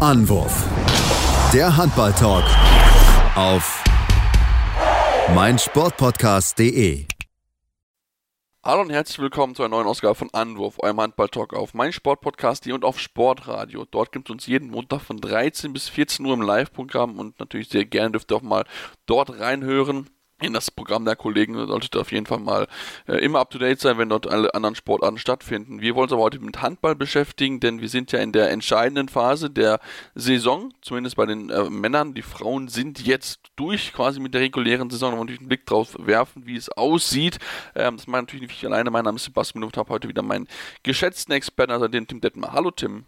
Anwurf. Der Handball-Talk auf meinsportpodcast.de. Hallo und herzlich willkommen zu einer neuen Ausgabe von Anwurf, eurem Handball-Talk auf meinsportpodcast.de und auf Sportradio. Dort gibt es uns jeden Montag von 13 bis 14 Uhr im Live-Programm und natürlich sehr gerne dürft ihr auch mal dort reinhören in das Programm der Kollegen solltet ihr auf jeden Fall mal äh, immer up to date sein, wenn dort alle anderen Sportarten stattfinden. Wir wollen uns aber heute mit Handball beschäftigen, denn wir sind ja in der entscheidenden Phase der Saison, zumindest bei den äh, Männern. Die Frauen sind jetzt durch quasi mit der regulären Saison. Wir natürlich einen Blick drauf werfen, wie es aussieht. Ähm, das mache natürlich nicht ich alleine. Mein Name ist Sebastian und habe heute wieder meinen geschätzten Experten, also den Tim Detmer. Hallo Tim.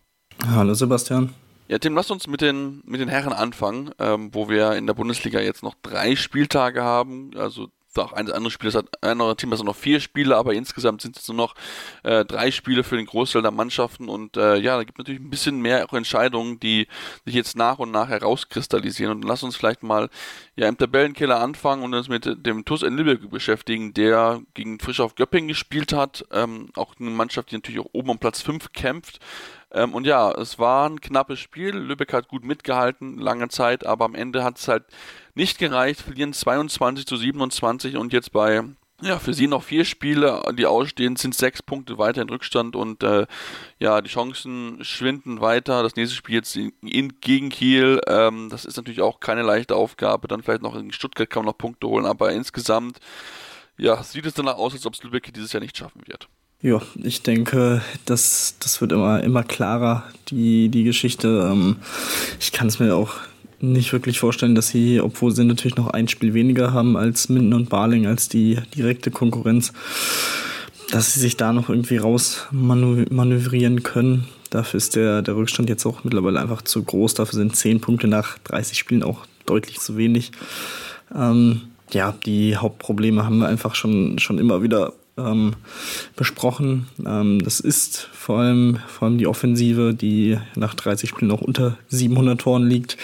Hallo Sebastian. Ja, Tim, lass uns mit den, mit den Herren anfangen, ähm, wo wir in der Bundesliga jetzt noch drei Spieltage haben. Also auch ein anderes Spiel, das hat ein anderes Team, hat noch vier Spiele, aber insgesamt sind es nur noch äh, drei Spiele für den Großteil der Mannschaften. Und äh, ja, da gibt es natürlich ein bisschen mehr auch Entscheidungen, die sich jetzt nach und nach herauskristallisieren. Und lass uns vielleicht mal ja im Tabellenkeller anfangen und uns mit dem TuS in Lübeck beschäftigen, der gegen Frisch auf Göppingen gespielt hat, ähm, auch eine Mannschaft, die natürlich auch oben um Platz 5 kämpft, ähm, und ja, es war ein knappes Spiel. Lübeck hat gut mitgehalten, lange Zeit, aber am Ende hat es halt nicht gereicht. Verlieren 22 zu 27 und jetzt bei ja, für sie noch vier Spiele, die ausstehen, sind sechs Punkte weiter in Rückstand und äh, ja, die Chancen schwinden weiter. Das nächste Spiel jetzt in, in gegen Kiel, ähm, das ist natürlich auch keine leichte Aufgabe. Dann vielleicht noch in Stuttgart kann man noch Punkte holen, aber insgesamt ja, sieht es danach aus, als ob es Lübeck dieses Jahr nicht schaffen wird. Ja, ich denke, das, das wird immer, immer klarer, die, die Geschichte. Ähm, ich kann es mir auch nicht wirklich vorstellen, dass sie, obwohl sie natürlich noch ein Spiel weniger haben als Minden und Barling, als die direkte Konkurrenz, dass sie sich da noch irgendwie raus manövrieren können. Dafür ist der, der Rückstand jetzt auch mittlerweile einfach zu groß. Dafür sind zehn Punkte nach 30 Spielen auch deutlich zu wenig. Ähm, ja, die Hauptprobleme haben wir einfach schon, schon immer wieder ähm, besprochen. Ähm, das ist vor allem, vor allem die Offensive, die nach 30 Spielen noch unter 700 Toren liegt.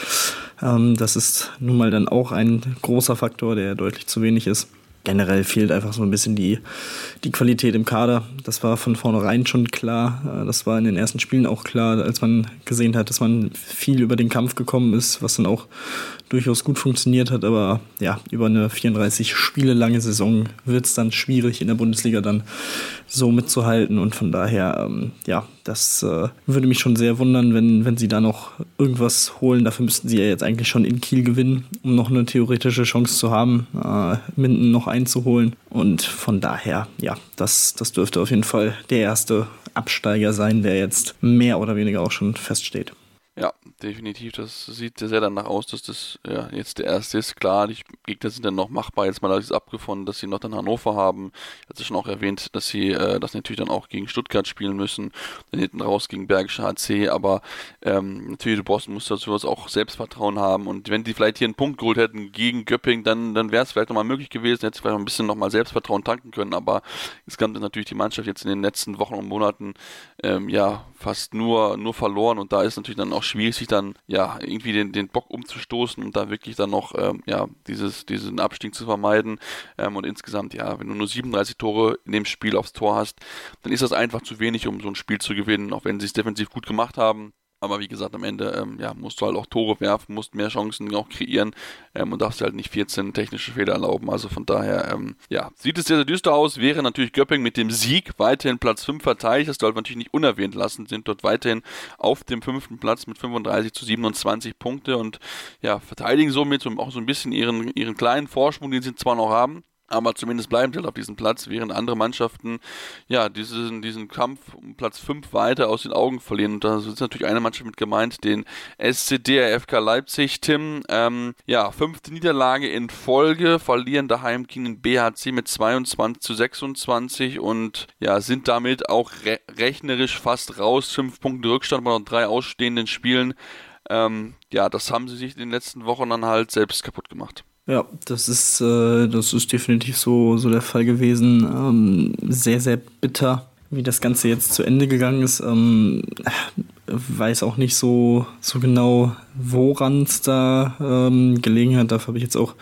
Ähm, das ist nun mal dann auch ein großer Faktor, der deutlich zu wenig ist. Generell fehlt einfach so ein bisschen die, die Qualität im Kader. Das war von vornherein schon klar. Äh, das war in den ersten Spielen auch klar, als man gesehen hat, dass man viel über den Kampf gekommen ist, was dann auch durchaus gut funktioniert hat, aber ja, über eine 34 Spiele lange Saison wird es dann schwierig in der Bundesliga dann so mitzuhalten und von daher, ähm, ja, das äh, würde mich schon sehr wundern, wenn, wenn sie da noch irgendwas holen. Dafür müssten sie ja jetzt eigentlich schon in Kiel gewinnen, um noch eine theoretische Chance zu haben, äh, Minden noch einzuholen und von daher, ja, das, das dürfte auf jeden Fall der erste Absteiger sein, der jetzt mehr oder weniger auch schon feststeht. Ja, definitiv. Das sieht sehr danach aus, dass das ja, jetzt der erste ist. Klar, die Gegner sind dann noch machbar. Jetzt mal ist abgefunden, dass sie noch dann Hannover haben. Ich hatte schon auch erwähnt, dass sie äh, das natürlich dann auch gegen Stuttgart spielen müssen. Dann hinten raus gegen Bergische HC. Aber ähm, natürlich, brauchst, musst dazu auch Selbstvertrauen haben. Und wenn die vielleicht hier einen Punkt geholt hätten gegen Göpping, dann, dann wäre es vielleicht nochmal möglich gewesen. Hätte vielleicht noch ein bisschen nochmal Selbstvertrauen tanken können. Aber insgesamt ist natürlich die Mannschaft jetzt in den letzten Wochen und Monaten ähm, ja fast nur, nur verloren. Und da ist natürlich dann auch schwierig, sich dann ja irgendwie den, den Bock umzustoßen und da wirklich dann noch ähm, ja dieses, diesen Abstieg zu vermeiden. Ähm, und insgesamt, ja, wenn du nur 37 Tore in dem Spiel aufs Tor hast, dann ist das einfach zu wenig, um so ein Spiel zu gewinnen, auch wenn sie es defensiv gut gemacht haben. Aber wie gesagt, am Ende ähm, ja, musst du halt auch Tore werfen, musst mehr Chancen auch kreieren ähm, und darfst halt nicht 14 technische Fehler erlauben. Also von daher, ähm, ja, sieht es sehr, sehr düster aus. Wäre natürlich Göpping mit dem Sieg weiterhin Platz 5 verteidigt. Das sollte man natürlich nicht unerwähnt lassen. Sind dort weiterhin auf dem fünften Platz mit 35 zu 27 Punkte und ja, verteidigen somit auch so ein bisschen ihren, ihren kleinen Vorsprung, den sie zwar noch haben aber zumindest bleiben sie halt auf diesem Platz, während andere Mannschaften ja diesen, diesen Kampf um Platz 5 weiter aus den Augen verlieren. Und da ist natürlich eine Mannschaft mit gemeint, den SCD FK Leipzig, Tim. Ähm, ja, fünfte Niederlage in Folge, verlieren daheim gegen den BHC mit 22 zu 26 und ja, sind damit auch re rechnerisch fast raus. Fünf Punkte Rückstand bei noch drei ausstehenden Spielen. Ähm, ja, das haben sie sich in den letzten Wochen dann halt selbst kaputt gemacht. Ja, das ist, äh, das ist definitiv so, so der Fall gewesen. Ähm, sehr, sehr bitter. Wie das Ganze jetzt zu Ende gegangen ist. Ähm, weiß auch nicht so, so genau, woran es da ähm, gelegen hat. Dafür habe ich jetzt auch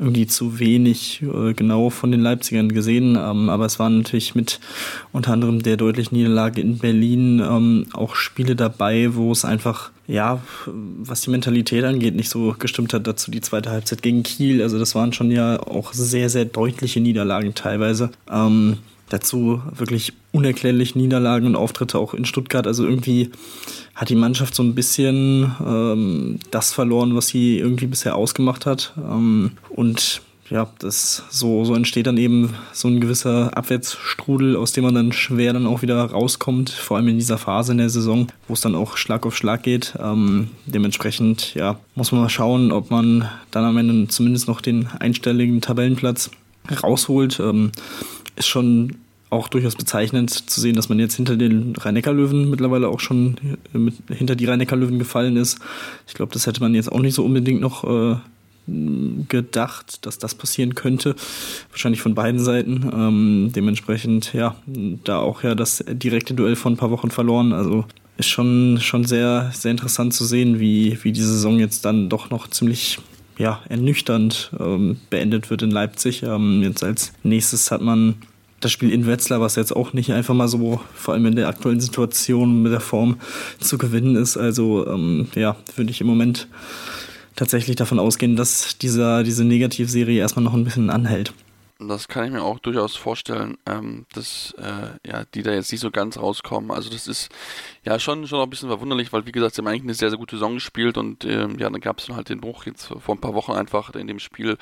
irgendwie zu wenig äh, genau von den Leipzigern gesehen. Ähm, aber es waren natürlich mit unter anderem der deutlichen Niederlage in Berlin ähm, auch Spiele dabei, wo es einfach, ja, was die Mentalität angeht, nicht so gestimmt hat. Dazu die zweite Halbzeit gegen Kiel. Also das waren schon ja auch sehr, sehr deutliche Niederlagen teilweise. Ähm, Dazu wirklich unerklärlich Niederlagen und Auftritte auch in Stuttgart. Also irgendwie hat die Mannschaft so ein bisschen ähm, das verloren, was sie irgendwie bisher ausgemacht hat. Ähm, und ja, das so, so entsteht dann eben so ein gewisser Abwärtsstrudel, aus dem man dann schwer dann auch wieder rauskommt, vor allem in dieser Phase in der Saison, wo es dann auch Schlag auf Schlag geht. Ähm, dementsprechend, ja, muss man mal schauen, ob man dann am Ende zumindest noch den einstelligen Tabellenplatz rausholt. Ähm, ist schon auch durchaus bezeichnend zu sehen, dass man jetzt hinter den Rhein-Neckar-Löwen mittlerweile auch schon äh, mit, hinter die Rhein-Neckar-Löwen gefallen ist. Ich glaube, das hätte man jetzt auch nicht so unbedingt noch äh, gedacht, dass das passieren könnte. Wahrscheinlich von beiden Seiten. Ähm, dementsprechend, ja, da auch ja das direkte Duell von ein paar Wochen verloren. Also ist schon, schon sehr, sehr interessant zu sehen, wie, wie die Saison jetzt dann doch noch ziemlich ja, ernüchternd ähm, beendet wird in Leipzig. Ähm, jetzt als nächstes hat man das Spiel in Wetzlar, was jetzt auch nicht einfach mal so, vor allem in der aktuellen Situation mit der Form zu gewinnen ist. Also ähm, ja, würde ich im Moment tatsächlich davon ausgehen, dass dieser, diese Negativserie erstmal noch ein bisschen anhält. Das kann ich mir auch durchaus vorstellen, ähm, dass äh, ja, die da jetzt nicht so ganz rauskommen. Also das ist ja schon schon ein bisschen verwunderlich, weil wie gesagt, sie haben eigentlich eine sehr, sehr gute Saison gespielt und ähm, ja, dann gab es halt den Bruch jetzt vor ein paar Wochen einfach in dem Spiel,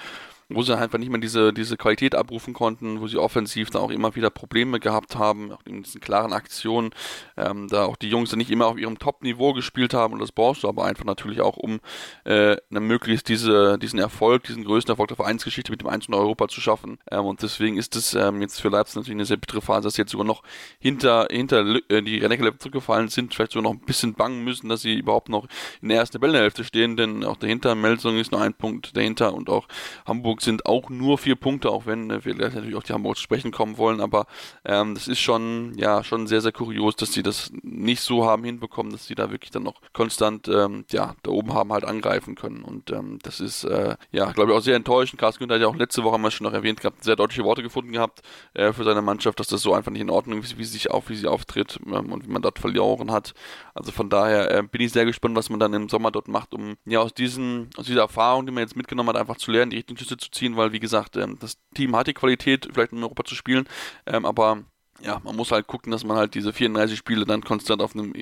wo sie einfach nicht mehr diese, diese Qualität abrufen konnten, wo sie offensiv da auch immer wieder Probleme gehabt haben, auch in diesen klaren Aktionen, ähm, da auch die Jungs dann nicht immer auf ihrem Top-Niveau gespielt haben und das brauchst du aber einfach natürlich auch, um äh, möglichst diese, diesen Erfolg, diesen größten Erfolg der Vereinsgeschichte mit dem 1 in Europa zu schaffen. Ähm, und deswegen ist es ähm, jetzt für Leipzig natürlich eine sehr bittere Phase, dass sie jetzt sogar noch hinter, hinter äh, die Rennecker zurückgefallen sind, vielleicht sogar noch ein bisschen bangen müssen, dass sie überhaupt noch in der ersten Tabellenhälfte stehen, denn auch dahinter Melsung ist nur ein Punkt dahinter und auch Hamburg Hamburg sind auch nur vier Punkte, auch wenn äh, wir natürlich auch die Hamburg zu sprechen kommen wollen, aber ähm, das ist schon, ja, schon sehr, sehr kurios, dass sie das nicht so haben hinbekommen, dass sie da wirklich dann noch konstant, ähm, ja, da oben haben halt angreifen können und ähm, das ist, äh, ja, glaube ich auch sehr enttäuschend. Carsten Günther hat ja auch letzte Woche, wir schon noch erwähnt gehabt, sehr deutliche Worte gefunden gehabt äh, für seine Mannschaft, dass das so einfach nicht in Ordnung ist, wie sie sich auf, wie sie auftritt ähm, und wie man dort verloren hat. Also von daher äh, bin ich sehr gespannt, was man dann im Sommer dort macht, um ja aus diesen, aus dieser Erfahrung, die man jetzt mitgenommen hat, einfach zu lernen, die richtigen Schüsse zu ziehen, weil wie gesagt, ähm, das Team hat die Qualität, vielleicht in Europa zu spielen, ähm, aber ja, man muss halt gucken, dass man halt diese 34 Spiele dann konstant auf einem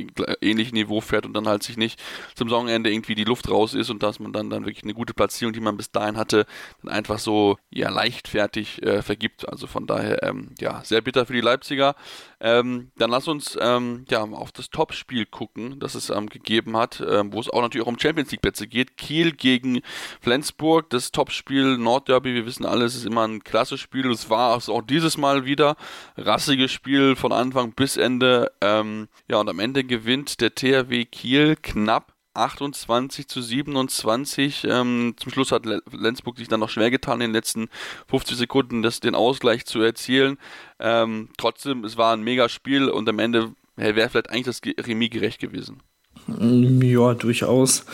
ähnlichen Niveau fährt und dann halt sich nicht zum Saisonende irgendwie die Luft raus ist und dass man dann, dann wirklich eine gute Platzierung, die man bis dahin hatte, dann einfach so ja leichtfertig äh, vergibt. Also von daher, ähm, ja, sehr bitter für die Leipziger. Ähm, dann lass uns ähm, ja auf das Topspiel gucken, das es ähm, gegeben hat, ähm, wo es auch natürlich auch um Champions League Plätze geht. Kiel gegen Flensburg, das Topspiel Nordderby. Wir wissen alle, es ist immer ein klasse Spiel. Es war es auch dieses Mal wieder rassige spannendes Spiel von Anfang bis Ende. Ähm, ja, und am Ende gewinnt der THW Kiel knapp 28 zu 27. Ähm, zum Schluss hat Lenzburg sich dann noch schwer getan, in den letzten 50 Sekunden das, den Ausgleich zu erzielen. Ähm, trotzdem, es war ein mega Spiel und am Ende wäre vielleicht eigentlich das Remis gerecht gewesen. Ja, durchaus.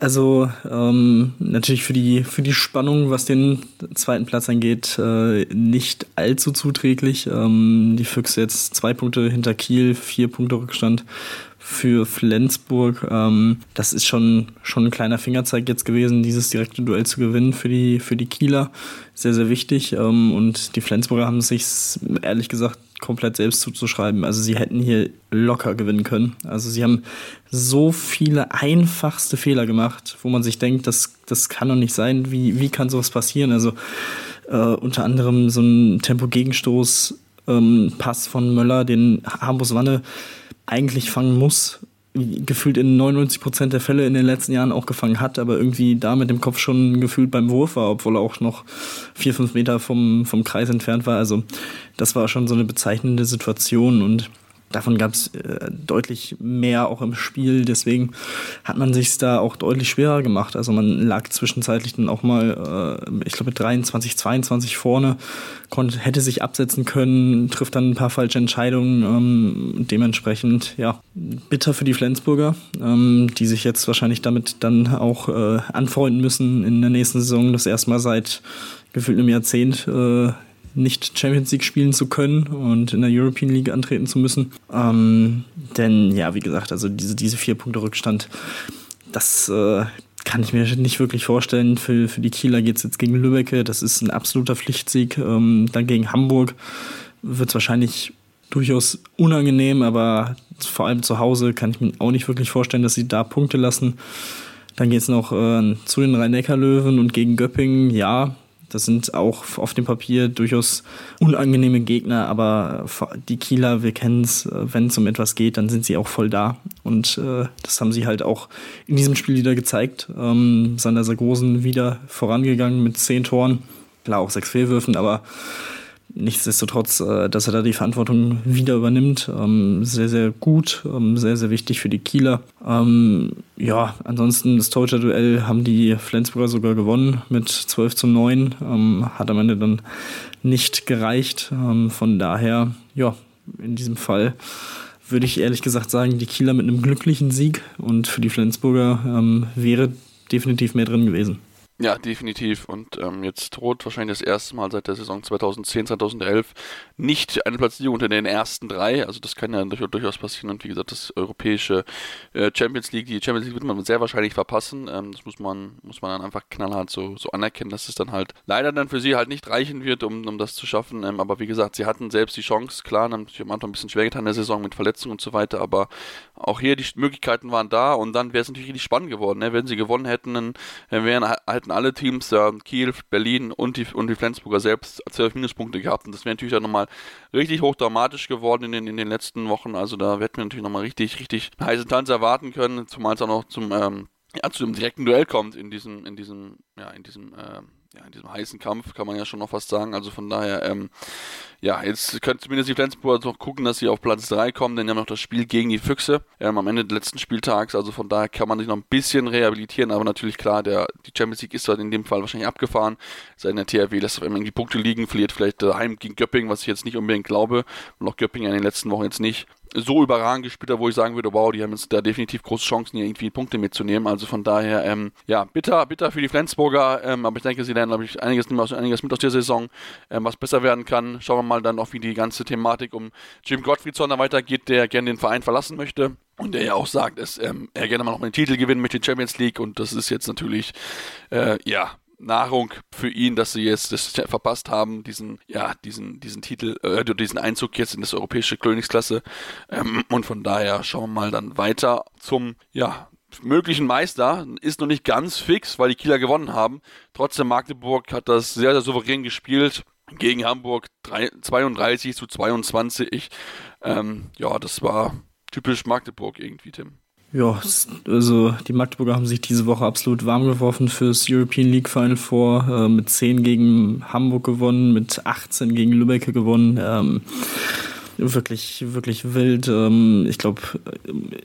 Also ähm, natürlich für die, für die Spannung, was den zweiten Platz angeht, äh, nicht allzu zuträglich. Ähm, die Füchse jetzt zwei Punkte hinter Kiel, vier Punkte Rückstand für Flensburg. Ähm, das ist schon, schon ein kleiner Fingerzeig jetzt gewesen, dieses direkte Duell zu gewinnen für die, für die Kieler. Sehr, sehr wichtig. Ähm, und die Flensburger haben es sich ehrlich gesagt komplett selbst zuzuschreiben. Also sie hätten hier locker gewinnen können. Also sie haben so viele einfachste Fehler gemacht, wo man sich denkt, das, das kann doch nicht sein. Wie, wie kann sowas passieren? Also äh, unter anderem so ein Tempo-Gegenstoß, ähm, Pass von Möller, den Hambus Wanne eigentlich fangen muss, gefühlt in 99 Prozent der Fälle in den letzten Jahren auch gefangen hat, aber irgendwie da mit dem Kopf schon gefühlt beim Wurf war, obwohl er auch noch vier, fünf Meter vom, vom Kreis entfernt war. Also das war schon so eine bezeichnende Situation und davon gab es äh, deutlich mehr auch im Spiel. Deswegen hat man sich da auch deutlich schwerer gemacht. Also man lag zwischenzeitlich dann auch mal, äh, ich glaube, mit 23, 22 vorne, konnte, hätte sich absetzen können, trifft dann ein paar falsche Entscheidungen. Ähm, dementsprechend, ja, bitter für die Flensburger, ähm, die sich jetzt wahrscheinlich damit dann auch äh, anfreunden müssen in der nächsten Saison. Das erste Mal seit gefühlt einem Jahrzehnt äh, nicht Champions League spielen zu können und in der European League antreten zu müssen. Ähm, denn ja, wie gesagt, also diese, diese vier Punkte Rückstand, das äh, kann ich mir nicht wirklich vorstellen. Für, für die Kieler geht es jetzt gegen Lübbecke, das ist ein absoluter Pflichtsieg. Ähm, dann gegen Hamburg wird es wahrscheinlich durchaus unangenehm, aber vor allem zu Hause kann ich mir auch nicht wirklich vorstellen, dass sie da Punkte lassen. Dann geht es noch äh, zu den Rhein-Neckar-Löwen und gegen Göppingen. Ja, das sind auch auf dem Papier durchaus unangenehme Gegner, aber die Kieler, wir kennen es, äh, wenn es um etwas geht, dann sind sie auch voll da. Und äh, das haben sie halt auch in diesem Spiel wieder gezeigt. Ähm, Sander Sargosen wieder vorangegangen mit zehn Toren. Klar, auch sechs Fehlwürfen, aber nichtsdestotrotz, äh, dass er da die Verantwortung wieder übernimmt, ähm, sehr, sehr gut, ähm, sehr, sehr wichtig für die Kieler. Ähm, ja, ansonsten das Torhüter-Duell haben die Flensburger sogar gewonnen mit 12 zu 9, ähm, hat am Ende dann nicht gereicht. Von daher, ja, in diesem Fall würde ich ehrlich gesagt sagen, die Kieler mit einem glücklichen Sieg und für die Flensburger wäre definitiv mehr drin gewesen. Ja, definitiv. Und ähm, jetzt droht wahrscheinlich das erste Mal seit der Saison 2010, 2011 nicht eine Platzierung unter den ersten drei. Also das kann ja durchaus passieren. Und wie gesagt, das europäische äh, Champions League, die Champions League wird man sehr wahrscheinlich verpassen. Ähm, das muss man, muss man dann einfach knallhart so, so anerkennen, dass es dann halt leider dann für sie halt nicht reichen wird, um, um das zu schaffen. Ähm, aber wie gesagt, sie hatten selbst die Chance, klar, haben sich am Anfang ein bisschen schwer getan in der Saison mit Verletzungen und so weiter. Aber auch hier die Möglichkeiten waren da und dann wäre es natürlich richtig spannend geworden. Ne? Wenn sie gewonnen hätten, dann wären halt hätten alle Teams, äh, Kiel, Berlin und die, und die Flensburger selbst, zwölf Minuspunkte gehabt. Und das wäre natürlich dann nochmal richtig hochdramatisch geworden in den, in den letzten Wochen. Also da hätten wir natürlich nochmal richtig, richtig heißen Tanz erwarten können, zumal es auch noch zum, ähm, ja, zu einem direkten Duell kommt in diesem, in diesem, ja, in diesem, äh, ja, in diesem heißen Kampf, kann man ja schon noch fast sagen. Also von daher, ähm, ja, jetzt können zumindest die Flensburger noch gucken, dass sie auf Platz 3 kommen, denn die haben noch das Spiel gegen die Füchse ähm, am Ende des letzten Spieltags. Also von daher kann man sich noch ein bisschen rehabilitieren, aber natürlich klar, der, die Champions League ist halt in dem Fall wahrscheinlich abgefahren. Seine THW lässt auf einmal irgendwie Punkte liegen, verliert vielleicht daheim gegen Göppingen, was ich jetzt nicht unbedingt glaube. Und auch Göppingen in den letzten Wochen jetzt nicht so überragend gespielt hat, wo ich sagen würde, wow, die haben jetzt da definitiv große Chancen, hier irgendwie Punkte mitzunehmen. Also von daher, ähm, ja, bitter, bitter für die Flensburger, ähm, aber ich denke, sie lernen, glaube ich, einiges, einiges mit aus der Saison, ähm, was besser werden kann. Schauen wir mal dann auch, wie die ganze Thematik um Jim Gottfriedson da weitergeht, der gerne den Verein verlassen möchte. Und der ja auch sagt, dass ähm, er gerne mal noch einen Titel gewinnen möchte, Champions League. Und das ist jetzt natürlich, äh, ja, Nahrung für ihn, dass sie jetzt das verpasst haben, diesen, ja, diesen, diesen Titel, äh, diesen Einzug jetzt in das europäische Königsklasse. Ähm, und von daher schauen wir mal dann weiter zum, ja, möglichen Meister. Ist noch nicht ganz fix, weil die Kieler gewonnen haben. Trotzdem Magdeburg hat das sehr, sehr souverän gespielt. Gegen Hamburg 3, 32 zu 22. Ähm, ja, das war typisch Magdeburg irgendwie, Tim. Ja, also die Magdeburger haben sich diese Woche absolut warm geworfen fürs European League Final Four. Äh, mit 10 gegen Hamburg gewonnen, mit 18 gegen Lübeck gewonnen. Ähm, wirklich, wirklich wild. Ähm, ich glaube,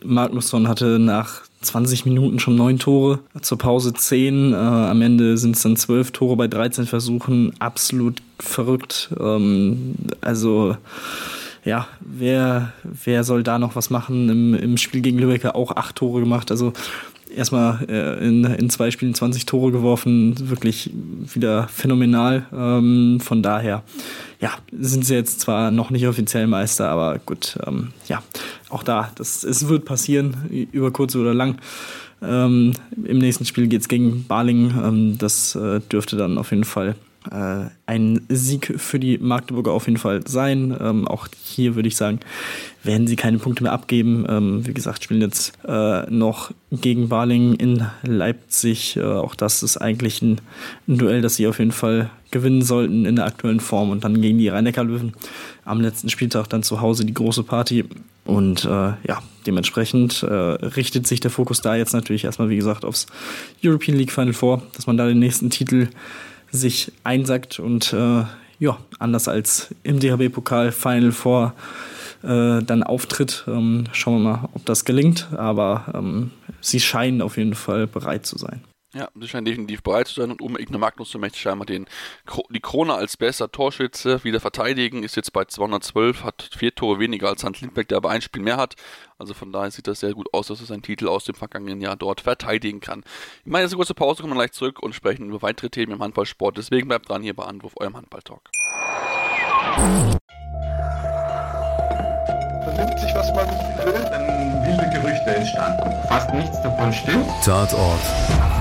Magnusson hatte nach 20 Minuten schon neun Tore, zur Pause 10. Äh, am Ende sind es dann 12 Tore bei 13 Versuchen. Absolut verrückt. Ähm, also ja, wer, wer soll da noch was machen? Im, im Spiel gegen Lübeck auch acht Tore gemacht. Also erstmal äh, in, in zwei Spielen 20 Tore geworfen. Wirklich wieder phänomenal. Ähm, von daher, ja, sind sie jetzt zwar noch nicht offiziell Meister, aber gut, ähm, ja, auch da, das, es wird passieren, über kurz oder lang. Ähm, Im nächsten Spiel geht es gegen Baling. Ähm, das äh, dürfte dann auf jeden Fall ein Sieg für die Magdeburger auf jeden Fall sein. Ähm, auch hier würde ich sagen, werden sie keine Punkte mehr abgeben. Ähm, wie gesagt, spielen jetzt äh, noch gegen Baling in Leipzig. Äh, auch das ist eigentlich ein, ein, Duell, das sie auf jeden Fall gewinnen sollten in der aktuellen Form. Und dann gegen die Rhein-Neckar-Löwen am letzten Spieltag dann zu Hause die große Party. Und äh, ja, dementsprechend äh, richtet sich der Fokus da jetzt natürlich erstmal, wie gesagt, aufs European League Final vor, dass man da den nächsten Titel sich einsackt und äh, ja, anders als im DHB-Pokal Final Four äh, dann auftritt. Ähm, schauen wir mal, ob das gelingt, aber ähm, sie scheinen auf jeden Fall bereit zu sein. Ja, sie scheinen definitiv bereit zu sein und um Igna Magnus möchte scheinbar den, die Krone als bester Torschütze wieder verteidigen, ist jetzt bei 212, hat vier Tore weniger als Hans Lindberg, der aber ein Spiel mehr hat. Also von daher sieht das sehr gut aus, dass er seinen Titel aus dem vergangenen Jahr dort verteidigen kann. Ich meine, jetzt eine kurze Pause, kommen wir gleich zurück und sprechen über weitere Themen im Handballsport. Deswegen bleibt dran hier bei Anruf, eurem Handballtalk. Vernimmt sich, was man will, dann wilde Gerüchte entstanden. Fast nichts davon stimmt. Tatort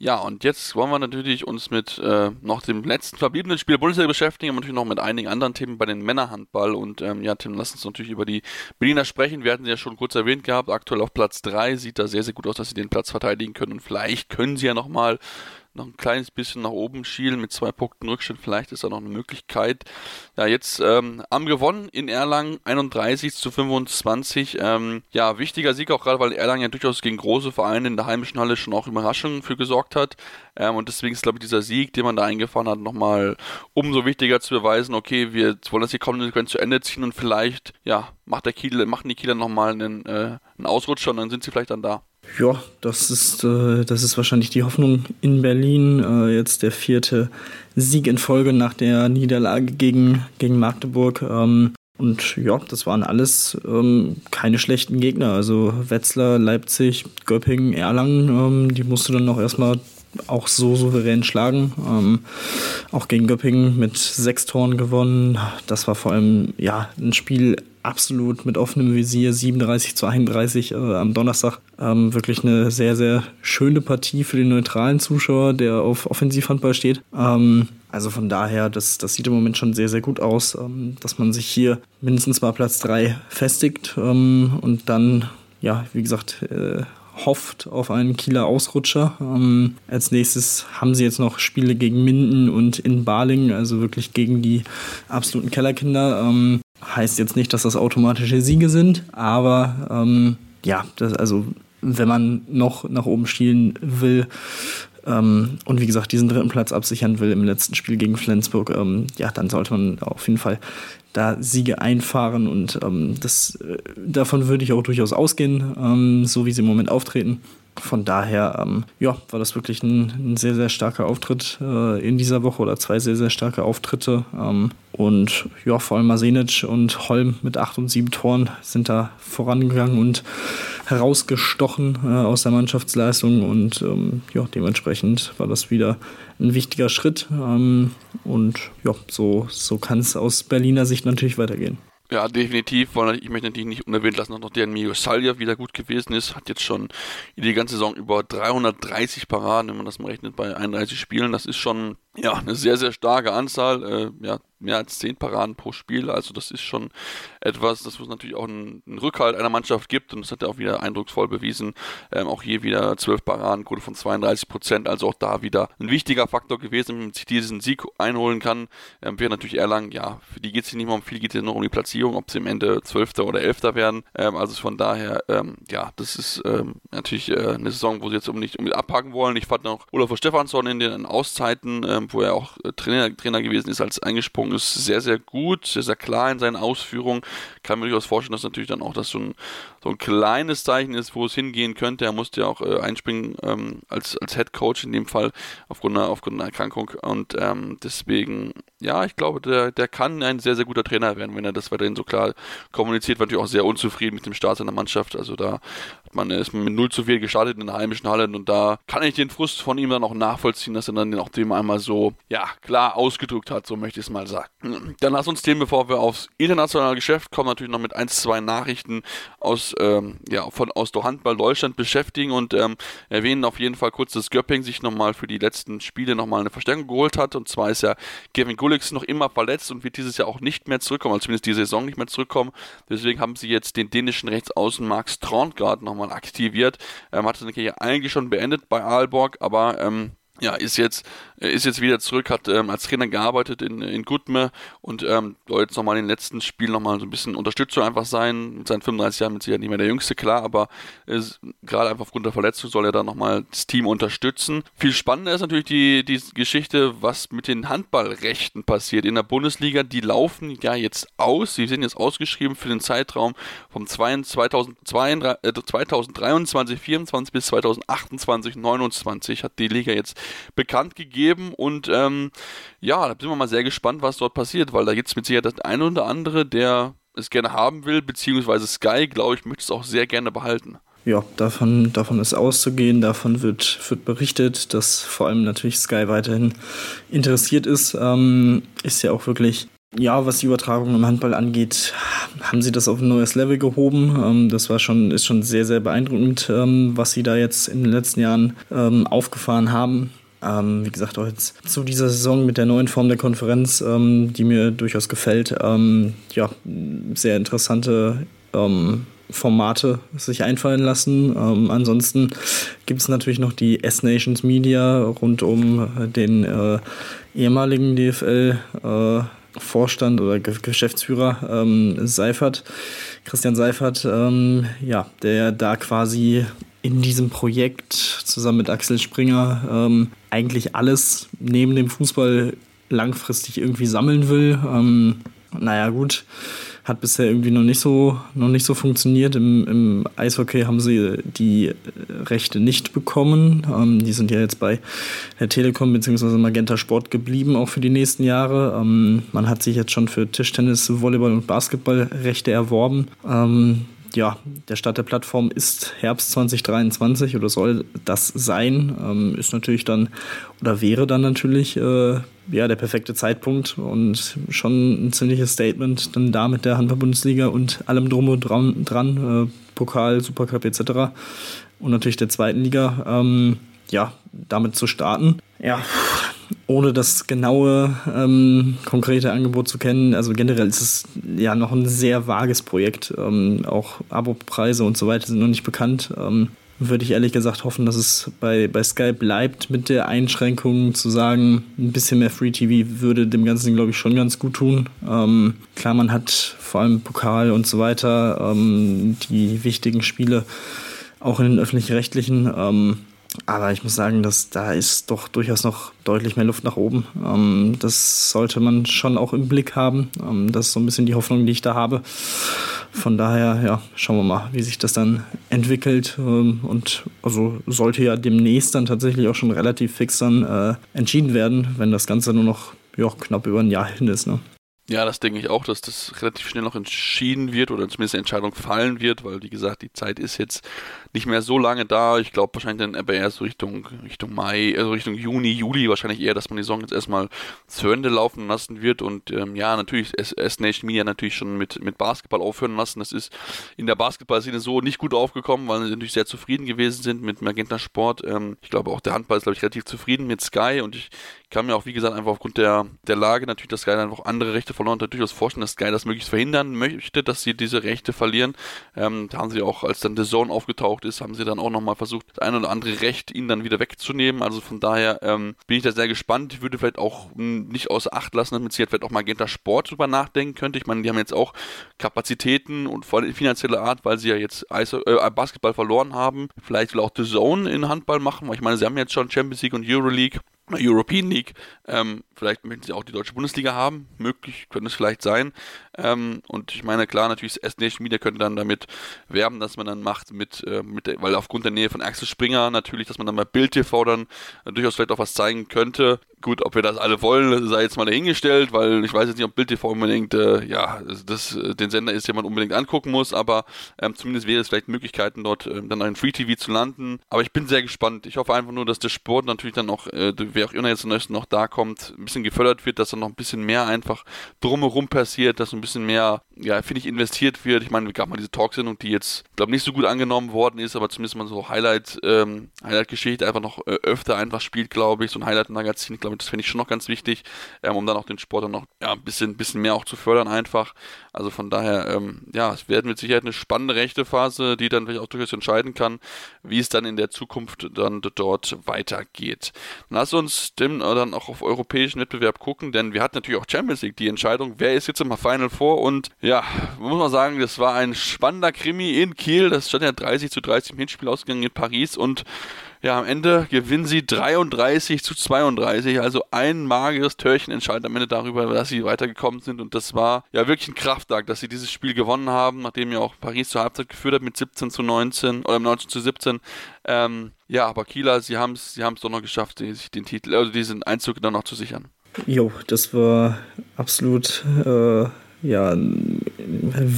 Ja, und jetzt wollen wir natürlich uns mit äh, noch dem letzten verbliebenen Spiel Bundesliga beschäftigen, aber natürlich noch mit einigen anderen Themen bei den Männerhandball. Und ähm, ja, Tim, lass uns natürlich über die Berliner sprechen. Wir hatten sie ja schon kurz erwähnt gehabt, aktuell auf Platz 3. Sieht da sehr, sehr gut aus, dass sie den Platz verteidigen können. Und vielleicht können sie ja nochmal noch ein kleines bisschen nach oben schielen mit zwei Punkten Rückstand. Vielleicht ist da noch eine Möglichkeit. Ja, jetzt ähm, haben gewonnen in Erlangen 31 zu 25. Ähm, ja, wichtiger Sieg auch gerade, weil Erlangen ja durchaus gegen große Vereine in der heimischen Halle schon auch Überraschungen für gesorgt hat. Ähm, und deswegen ist, glaube ich, dieser Sieg, den man da eingefahren hat, nochmal umso wichtiger zu beweisen, okay, wir wollen das hier kommende Sequenz zu Ende ziehen und vielleicht, ja, macht der Kiel, machen die Kieler nochmal einen, äh, einen Ausrutscher und dann sind sie vielleicht dann da. Ja, das ist, äh, das ist wahrscheinlich die Hoffnung in Berlin. Äh, jetzt der vierte Sieg in Folge nach der Niederlage gegen, gegen Magdeburg. Ähm, und ja, das waren alles ähm, keine schlechten Gegner. Also Wetzlar, Leipzig, Göppingen, Erlangen, ähm, die musste dann noch erstmal auch so souverän schlagen. Ähm, auch gegen Göppingen mit sechs Toren gewonnen. Das war vor allem ja ein Spiel absolut mit offenem Visier, 37 zu 31 äh, am Donnerstag. Ähm, wirklich eine sehr, sehr schöne Partie für den neutralen Zuschauer, der auf Offensivhandball steht. Ähm, also von daher, das, das sieht im Moment schon sehr, sehr gut aus, ähm, dass man sich hier mindestens mal Platz 3 festigt ähm, und dann, ja, wie gesagt, äh, hofft auf einen Kieler Ausrutscher. Ähm, als nächstes haben sie jetzt noch Spiele gegen Minden und in Baling, also wirklich gegen die absoluten Kellerkinder. Ähm, heißt jetzt nicht, dass das automatische Siege sind, aber ähm, ja, das, also wenn man noch nach oben schielen will, ähm, und wie gesagt diesen dritten Platz absichern will im letzten Spiel gegen Flensburg, ähm, ja, dann sollte man auf jeden Fall da Siege einfahren und ähm, das, äh, davon würde ich auch durchaus ausgehen, ähm, so wie sie im Moment auftreten. Von daher, ähm, ja, war das wirklich ein, ein sehr, sehr starker Auftritt äh, in dieser Woche oder zwei sehr, sehr starke Auftritte. Und ja, vor allem Masenic und Holm mit acht und sieben Toren sind da vorangegangen und herausgestochen äh, aus der Mannschaftsleistung. Und ähm, ja, dementsprechend war das wieder ein wichtiger Schritt. Ähm, und ja, so, so kann es aus Berliner Sicht natürlich weitergehen. Ja, definitiv. Ich möchte natürlich nicht unerwähnt lassen, dass noch der Mio Salja wieder gut gewesen ist. Hat jetzt schon die ganze Saison über 330 Paraden, wenn man das mal rechnet, bei 31 Spielen. Das ist schon ja, eine sehr, sehr starke Anzahl. Äh, ja, mehr als zehn Paraden pro Spiel. Also das ist schon etwas, das was natürlich auch einen, einen, Rückhalt einer Mannschaft gibt und das hat er auch wieder eindrucksvoll bewiesen. Ähm, auch hier wieder zwölf Paraden, Quote von 32 Prozent, also auch da wieder ein wichtiger Faktor gewesen, wenn man sich diesen Sieg einholen kann. Ähm, wäre natürlich Erlangen, ja, für die geht es nicht mehr um viel, geht es nur um die Platzierung, ob sie am Ende Zwölfter oder Elfter werden. Ähm, also von daher, ähm, ja, das ist ähm, natürlich äh, eine Saison, wo sie jetzt nicht um abhaken wollen. Ich fand noch Olaf Stefansson in den Auszeiten, ähm, wo er auch äh, Trainer, Trainer gewesen ist, als eingesprungen Führung ist sehr, sehr gut, sehr, sehr klar in seinen Ausführungen. Kann mir durchaus vorstellen, dass natürlich dann auch das so ein, so ein kleines Zeichen ist, wo es hingehen könnte. Er musste ja auch äh, einspringen ähm, als, als Head Coach in dem Fall aufgrund einer, aufgrund einer Erkrankung. Und ähm, deswegen, ja, ich glaube, der, der kann ein sehr, sehr guter Trainer werden, wenn er das weiterhin so klar kommuniziert. War natürlich auch sehr unzufrieden mit dem Start seiner Mannschaft. Also da man ist mit 0 zu 4 gestartet in der heimischen Halle und da kann ich den Frust von ihm dann auch nachvollziehen, dass er dann auch dem einmal so, ja, klar ausgedrückt hat, so möchte ich es mal sagen. Dann lass uns den, bevor wir aufs internationale Geschäft kommen, natürlich noch mit ein, zwei Nachrichten aus, ähm, ja, von, aus der Handball Deutschland beschäftigen und ähm, erwähnen auf jeden Fall kurz, dass Göpping sich nochmal für die letzten Spiele nochmal eine Verstärkung geholt hat und zwar ist ja Kevin Gullix noch immer verletzt und wird dieses Jahr auch nicht mehr zurückkommen, also zumindest die Saison nicht mehr zurückkommen. Deswegen haben sie jetzt den dänischen Rechtsaußen Max Trondgard nochmal aktiviert. Ähm, hatte Karriere eigentlich schon beendet bei Aalborg, aber ähm, ja, ist jetzt, ist jetzt wieder zurück, hat ähm, als Trainer gearbeitet in, in Gutme und ähm, soll jetzt nochmal in den letzten Spielen nochmal so ein bisschen Unterstützung einfach sein. Mit seinen 35 Jahren mit sicher nicht mehr der Jüngste, klar, aber gerade einfach aufgrund der Verletzung soll er da nochmal das Team unterstützen. Viel spannender ist natürlich die, die Geschichte, was mit den Handballrechten passiert in der Bundesliga. Die laufen ja jetzt aus, sie sind jetzt ausgeschrieben für den Zeitraum vom 2022, äh, 2023, 24 bis 2028, 29 hat die Liga jetzt bekannt gegeben und ähm, ja, da sind wir mal sehr gespannt, was dort passiert, weil da gibt es mit Sicherheit das eine oder andere, der es gerne haben will, beziehungsweise Sky, glaube ich, möchte es auch sehr gerne behalten. Ja, davon, davon ist auszugehen, davon wird, wird berichtet, dass vor allem natürlich Sky weiterhin interessiert ist. Ähm, ist ja auch wirklich ja, was die Übertragung im Handball angeht, haben sie das auf ein neues Level gehoben. Ähm, das war schon, ist schon sehr, sehr beeindruckend, ähm, was sie da jetzt in den letzten Jahren ähm, aufgefahren haben. Ähm, wie gesagt, auch jetzt zu dieser Saison mit der neuen Form der Konferenz, ähm, die mir durchaus gefällt. Ähm, ja, sehr interessante Formate sich einfallen lassen. ansonsten gibt es natürlich noch die S-Nations Media rund um den äh, ehemaligen DFL. Äh, Vorstand oder Geschäftsführer ähm, Seifert, Christian Seifert, ähm, ja, der da quasi in diesem Projekt zusammen mit Axel Springer ähm, eigentlich alles neben dem Fußball langfristig irgendwie sammeln will. Ähm, naja, gut hat bisher irgendwie noch nicht so, noch nicht so funktioniert. Im, Im Eishockey haben sie die Rechte nicht bekommen. Ähm, die sind ja jetzt bei der Telekom bzw. Magenta Sport geblieben, auch für die nächsten Jahre. Ähm, man hat sich jetzt schon für Tischtennis, Volleyball und Basketball Rechte erworben. Ähm, ja, der Start der Plattform ist Herbst 2023 oder soll das sein. Ähm, ist natürlich dann oder wäre dann natürlich äh, ja, der perfekte Zeitpunkt und schon ein ziemliches Statement dann da mit der Handball-Bundesliga und allem drum und dran, dran äh, Pokal, Supercup etc. Und natürlich der zweiten Liga, ähm, ja, damit zu starten. Ja, ohne das genaue, ähm, konkrete Angebot zu kennen. Also generell ist es ja noch ein sehr vages Projekt. Ähm, auch Abo-Preise und so weiter sind noch nicht bekannt. Ähm, würde ich ehrlich gesagt hoffen, dass es bei, bei Sky bleibt mit der Einschränkung zu sagen, ein bisschen mehr Free TV würde dem Ganzen, glaube ich, schon ganz gut tun. Ähm, klar, man hat vor allem Pokal und so weiter, ähm, die wichtigen Spiele auch in den öffentlich-rechtlichen. Ähm, aber ich muss sagen, dass da ist doch durchaus noch deutlich mehr Luft nach oben. Ähm, das sollte man schon auch im Blick haben. Ähm, das ist so ein bisschen die Hoffnung, die ich da habe. Von daher, ja, schauen wir mal, wie sich das dann entwickelt. Ähm, und also sollte ja demnächst dann tatsächlich auch schon relativ fix dann äh, entschieden werden, wenn das Ganze nur noch ja, knapp über ein Jahr hin ist. Ne? Ja, das denke ich auch, dass das relativ schnell noch entschieden wird oder zumindest eine Entscheidung fallen wird, weil wie gesagt, die Zeit ist jetzt nicht mehr so lange da. Ich glaube wahrscheinlich dann aber erst so Richtung, Richtung Mai, also Richtung Juni, Juli wahrscheinlich eher, dass man die Saison jetzt erstmal zu Ende laufen lassen wird. Und ähm, ja, natürlich S-Nation Media natürlich schon mit, mit Basketball aufhören lassen. Das ist in der Basketball-Szene so nicht gut aufgekommen, weil sie natürlich sehr zufrieden gewesen sind mit Magenta Sport. Ähm, ich glaube auch der Handball ist, glaube ich, relativ zufrieden mit Sky und ich kann mir auch, wie gesagt, einfach aufgrund der, der Lage natürlich, dass Sky einfach andere Rechte verloren hat, durchaus vorstellen, dass Sky das möglichst verhindern möchte, dass sie diese Rechte verlieren. Ähm, da haben sie auch, als dann The Zone aufgetaucht ist, haben sie dann auch nochmal versucht, das ein oder andere Recht ihn dann wieder wegzunehmen. Also von daher ähm, bin ich da sehr gespannt. Ich würde vielleicht auch hm, nicht außer Acht lassen, dass man sich vielleicht auch Magenta Sport drüber nachdenken könnte. Ich meine, die haben jetzt auch Kapazitäten und vor allem finanzielle Art, weil sie ja jetzt Eis äh, Basketball verloren haben. Vielleicht will auch The Zone in Handball machen, weil ich meine, sie haben jetzt schon Champions League und Euroleague. European League. Ähm, vielleicht möchten sie auch die deutsche Bundesliga haben. Möglich könnte es vielleicht sein. Ähm, und ich meine, klar, natürlich S Nation Media könnte dann damit werben, dass man dann macht mit, äh, mit der, weil aufgrund der Nähe von Axel Springer natürlich, dass man dann bei Bild TV dann äh, durchaus vielleicht auch was zeigen könnte. Gut, ob wir das alle wollen, sei jetzt mal dahingestellt, weil ich weiß jetzt nicht, ob Bild TV unbedingt, äh, ja, das, äh, den Sender ist, den man unbedingt angucken muss, aber ähm, zumindest wäre es vielleicht Möglichkeiten, dort ähm, dann ein Free TV zu landen. Aber ich bin sehr gespannt. Ich hoffe einfach nur, dass der Sport natürlich dann auch, äh, wer auch immer jetzt noch da kommt, ein bisschen gefördert wird, dass dann noch ein bisschen mehr einfach drumherum passiert, dass ein bisschen bisschen mehr, ja, finde ich, investiert wird. Ich meine, es gab mal diese Talksendung, die jetzt, glaube nicht so gut angenommen worden ist, aber zumindest mal so Highlight, ähm, Highlight-Geschichte einfach noch äh, öfter einfach spielt, glaube ich. So ein Highlight-Magazin, glaube ich, das finde ich schon noch ganz wichtig, ähm, um dann auch den Sport dann noch ja, ein bisschen, bisschen mehr auch zu fördern einfach. Also von daher, ähm, ja, es werden mit Sicherheit eine spannende rechte Phase, die dann vielleicht auch durchaus entscheiden kann, wie es dann in der Zukunft dann dort weitergeht. Lass uns dem dann auch auf europäischen Wettbewerb gucken, denn wir hatten natürlich auch Champions League die Entscheidung, wer ist jetzt im Final Four und ja, muss man sagen, das war ein spannender Krimi in Kiel, das stand ja 30 zu 30 im Hinspiel ausgegangen in Paris und ja, am Ende gewinnen sie 33 zu 32, also ein mageres Törchen entscheidet am Ende darüber, dass sie weitergekommen sind und das war ja wirklich ein Kraftakt, dass sie dieses Spiel gewonnen haben, nachdem ja auch Paris zur Halbzeit geführt hat mit 17 zu 19 oder 19 zu 17. Ähm, ja, aber Kieler, sie haben es sie doch noch geschafft, sich den Titel, also diesen Einzug dann noch zu sichern. Jo, das war absolut äh, ja, ein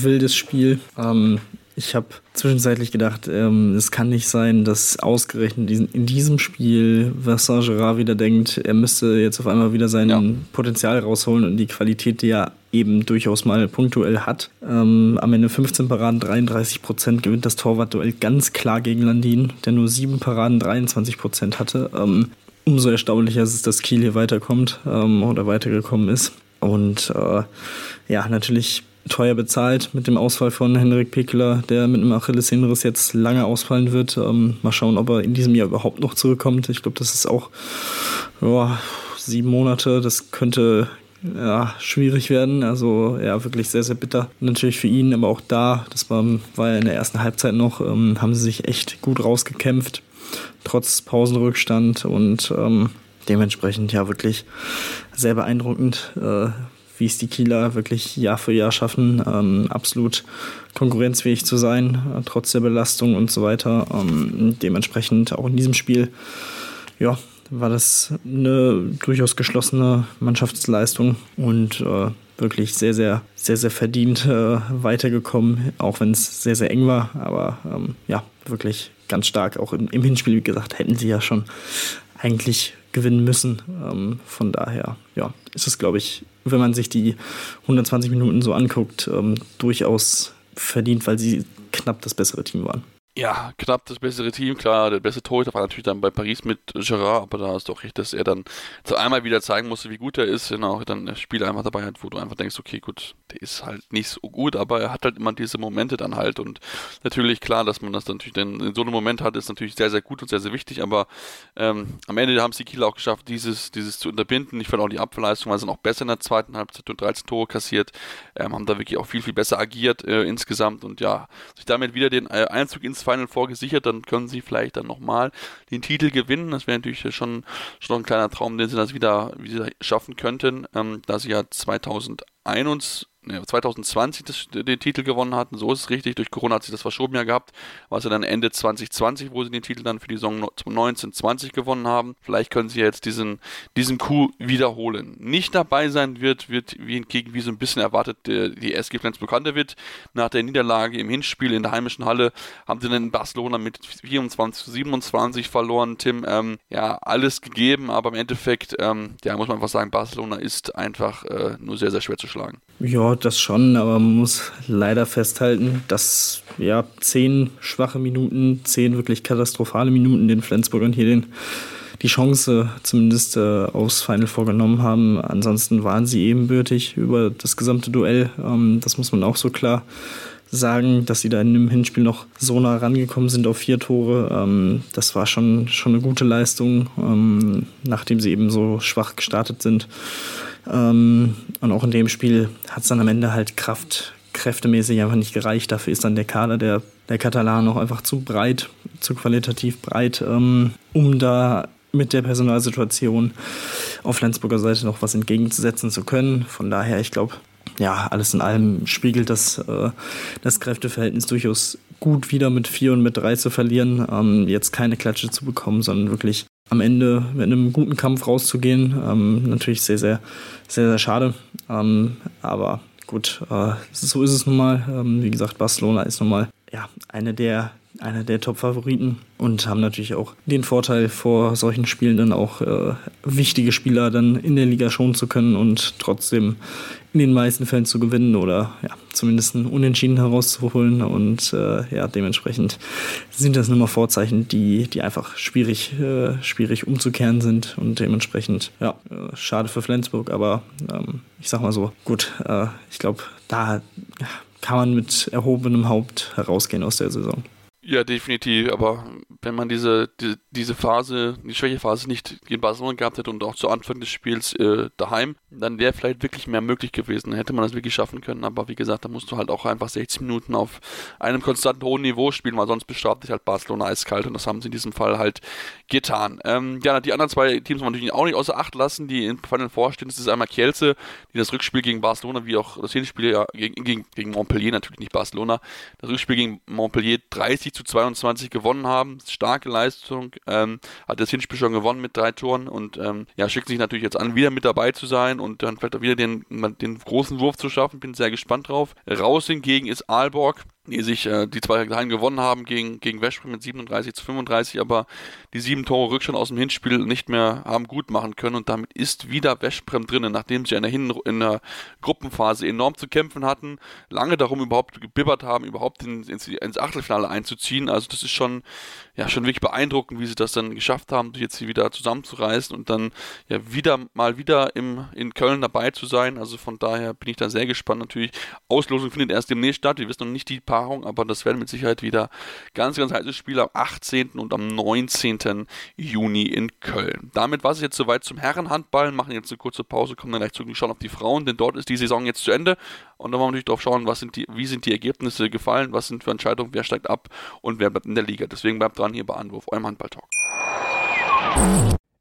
wildes Spiel. Ähm, ich habe zwischenzeitlich gedacht, ähm, es kann nicht sein, dass ausgerechnet in diesem Spiel Vincent Gerard wieder denkt, er müsste jetzt auf einmal wieder sein ja. Potenzial rausholen und die Qualität, die er eben durchaus mal punktuell hat. Ähm, am Ende 15 Paraden, 33 Prozent gewinnt das Torwartduell ganz klar gegen Landin, der nur 7 Paraden, 23 Prozent hatte. Ähm, umso erstaunlicher ist es, dass Kiel hier weiterkommt ähm, oder weitergekommen ist. Und äh, ja, natürlich teuer bezahlt mit dem Ausfall von Henrik Pekeler, der mit einem Achillessehnenriss jetzt lange ausfallen wird. Ähm, mal schauen, ob er in diesem Jahr überhaupt noch zurückkommt. Ich glaube, das ist auch ja, sieben Monate. Das könnte ja, schwierig werden. Also ja, wirklich sehr, sehr bitter. Natürlich für ihn, aber auch da, das war, war ja in der ersten Halbzeit noch, ähm, haben sie sich echt gut rausgekämpft, trotz Pausenrückstand und ähm, dementsprechend ja wirklich sehr beeindruckend. Äh, wie es die Kieler wirklich Jahr für Jahr schaffen, ähm, absolut konkurrenzfähig zu sein, äh, trotz der Belastung und so weiter. Ähm, dementsprechend auch in diesem Spiel, ja, war das eine durchaus geschlossene Mannschaftsleistung und äh, wirklich sehr, sehr, sehr, sehr verdient äh, weitergekommen, auch wenn es sehr, sehr eng war. Aber ähm, ja, wirklich ganz stark. Auch im, im Hinspiel, wie gesagt, hätten sie ja schon eigentlich gewinnen müssen. Ähm, von daher, ja, ist es, glaube ich, wenn man sich die 120 Minuten so anguckt, ähm, durchaus verdient, weil sie knapp das bessere Team waren ja, knapp das bessere Team, klar, der beste Torhüter war natürlich dann bei Paris mit Gerard, aber da hast du auch recht, dass er dann zu einmal wieder zeigen musste, wie gut er ist, und auch dann Spiele einfach dabei hat, wo du einfach denkst, okay, gut, der ist halt nicht so gut, aber er hat halt immer diese Momente dann halt und natürlich klar, dass man das dann natürlich dann in so einem Moment hat, ist natürlich sehr, sehr gut und sehr, sehr wichtig, aber ähm, am Ende haben es die Kieler auch geschafft, dieses, dieses zu unterbinden. Ich fand auch die Abwehrleistung war sie noch besser in der zweiten Halbzeit und 13 Tore kassiert, ähm, haben da wirklich auch viel, viel besser agiert äh, insgesamt und ja, sich damit wieder den äh, Einzug ins Final vorgesichert, dann können sie vielleicht dann nochmal den Titel gewinnen. Das wäre natürlich schon, schon ein kleiner Traum, den sie das wieder, wieder schaffen könnten, ähm, da sie ja 2021 2020 das, den Titel gewonnen hatten, so ist es richtig. Durch Corona hat sich das verschoben ja gehabt, was sie dann Ende 2020, wo sie den Titel dann für die Saison 1920 gewonnen haben. Vielleicht können sie jetzt diesen, diesen Coup wiederholen. Nicht dabei sein wird, wird wie gegen wie so ein bisschen erwartet, die, die SG Flensburg wird. Nach der Niederlage im Hinspiel in der heimischen Halle haben sie dann in Barcelona mit 24 zu 27 verloren. Tim, ähm, ja, alles gegeben, aber im Endeffekt, ähm, ja, muss man einfach sagen, Barcelona ist einfach äh, nur sehr, sehr schwer zu schlagen. Ja, das schon, aber man muss leider festhalten, dass ja zehn schwache Minuten, zehn wirklich katastrophale Minuten den Flensburgern hier den, die Chance zumindest äh, aufs Final vorgenommen haben. Ansonsten waren sie ebenbürtig über das gesamte Duell. Ähm, das muss man auch so klar sagen, dass sie da in dem Hinspiel noch so nah rangekommen sind auf vier Tore. Ähm, das war schon, schon eine gute Leistung, ähm, nachdem sie eben so schwach gestartet sind. Ähm, und auch in dem Spiel hat es dann am Ende halt Kraft, kräftemäßig einfach nicht gereicht. Dafür ist dann der Kader der, der Katalanen auch einfach zu breit, zu qualitativ breit, ähm, um da mit der Personalsituation auf Flensburger Seite noch was entgegenzusetzen zu können. Von daher, ich glaube, ja, alles in allem spiegelt das, äh, das Kräfteverhältnis durchaus gut wieder mit vier und mit drei zu verlieren, ähm, jetzt keine Klatsche zu bekommen, sondern wirklich am Ende mit einem guten Kampf rauszugehen. Ähm, natürlich sehr, sehr, sehr, sehr schade. Ähm, aber gut, äh, so ist es nun mal. Ähm, wie gesagt, Barcelona ist nun mal ja, eine der, einer der Top-Favoriten und haben natürlich auch den Vorteil, vor solchen Spielen dann auch äh, wichtige Spieler dann in der Liga schonen zu können und trotzdem in den meisten Fällen zu gewinnen oder ja, zumindest einen Unentschieden herauszuholen. Und äh, ja, dementsprechend sind das nun mal Vorzeichen, die, die einfach schwierig, äh, schwierig umzukehren sind. Und dementsprechend, ja, äh, schade für Flensburg, aber ähm, ich sag mal so, gut, äh, ich glaube, da kann man mit erhobenem Haupt herausgehen aus der Saison. Ja, definitiv. Aber wenn man diese, diese, diese Phase, die Schwächephase nicht gegen Barcelona gehabt hätte und auch zu Anfang des Spiels äh, daheim, dann wäre vielleicht wirklich mehr möglich gewesen. Dann hätte man das wirklich schaffen können. Aber wie gesagt, da musst du halt auch einfach 60 Minuten auf einem konstanten hohen Niveau spielen, weil sonst bestraft dich halt Barcelona eiskalt. Und das haben sie in diesem Fall halt getan. Ähm, ja, die anderen zwei Teams wollen natürlich auch nicht außer Acht lassen, die in Final vorstehen. Das ist einmal Kielce, die das Rückspiel gegen Barcelona, wie auch das Hinspiel ja, gegen, gegen, gegen Montpellier, natürlich nicht Barcelona, das Rückspiel gegen Montpellier 30 zu 22 gewonnen haben. Starke Leistung. Ähm, hat das Hinspiel schon gewonnen mit drei Toren und ähm, ja, schickt sich natürlich jetzt an, wieder mit dabei zu sein und dann vielleicht auch wieder den, den großen Wurf zu schaffen. Bin sehr gespannt drauf. Raus hingegen ist Aalborg die sich äh, die zwei Hallen gewonnen haben gegen, gegen Westbrem mit 37 zu 35, aber die sieben Tore Rückstand aus dem Hinspiel nicht mehr haben gut machen können und damit ist wieder Westbrem drinnen, nachdem sie in der, Hin in der Gruppenphase enorm zu kämpfen hatten, lange darum überhaupt gebibbert haben, überhaupt in, ins, ins Achtelfinale einzuziehen. Also das ist schon, ja, schon wirklich beeindruckend, wie sie das dann geschafft haben, sich jetzt wieder zusammenzureißen und dann ja wieder mal wieder im, in Köln dabei zu sein. Also von daher bin ich da sehr gespannt. Natürlich, Auslosung findet erst demnächst statt. Wir wissen noch nicht die Paarung, aber das werden mit Sicherheit wieder ganz, ganz heiße Spiele am 18. und am 19. Juni in Köln. Damit war es jetzt soweit zum Herrenhandball. Machen jetzt eine kurze Pause, kommen dann gleich zurück und schauen auf die Frauen, denn dort ist die Saison jetzt zu Ende. Und dann wollen wir natürlich drauf schauen, was sind die, wie sind die Ergebnisse gefallen, was sind für Entscheidungen, wer steigt ab und wer bleibt in der Liga. Deswegen bleibt dran hier bei Anwurf, eurem Handball-Talk.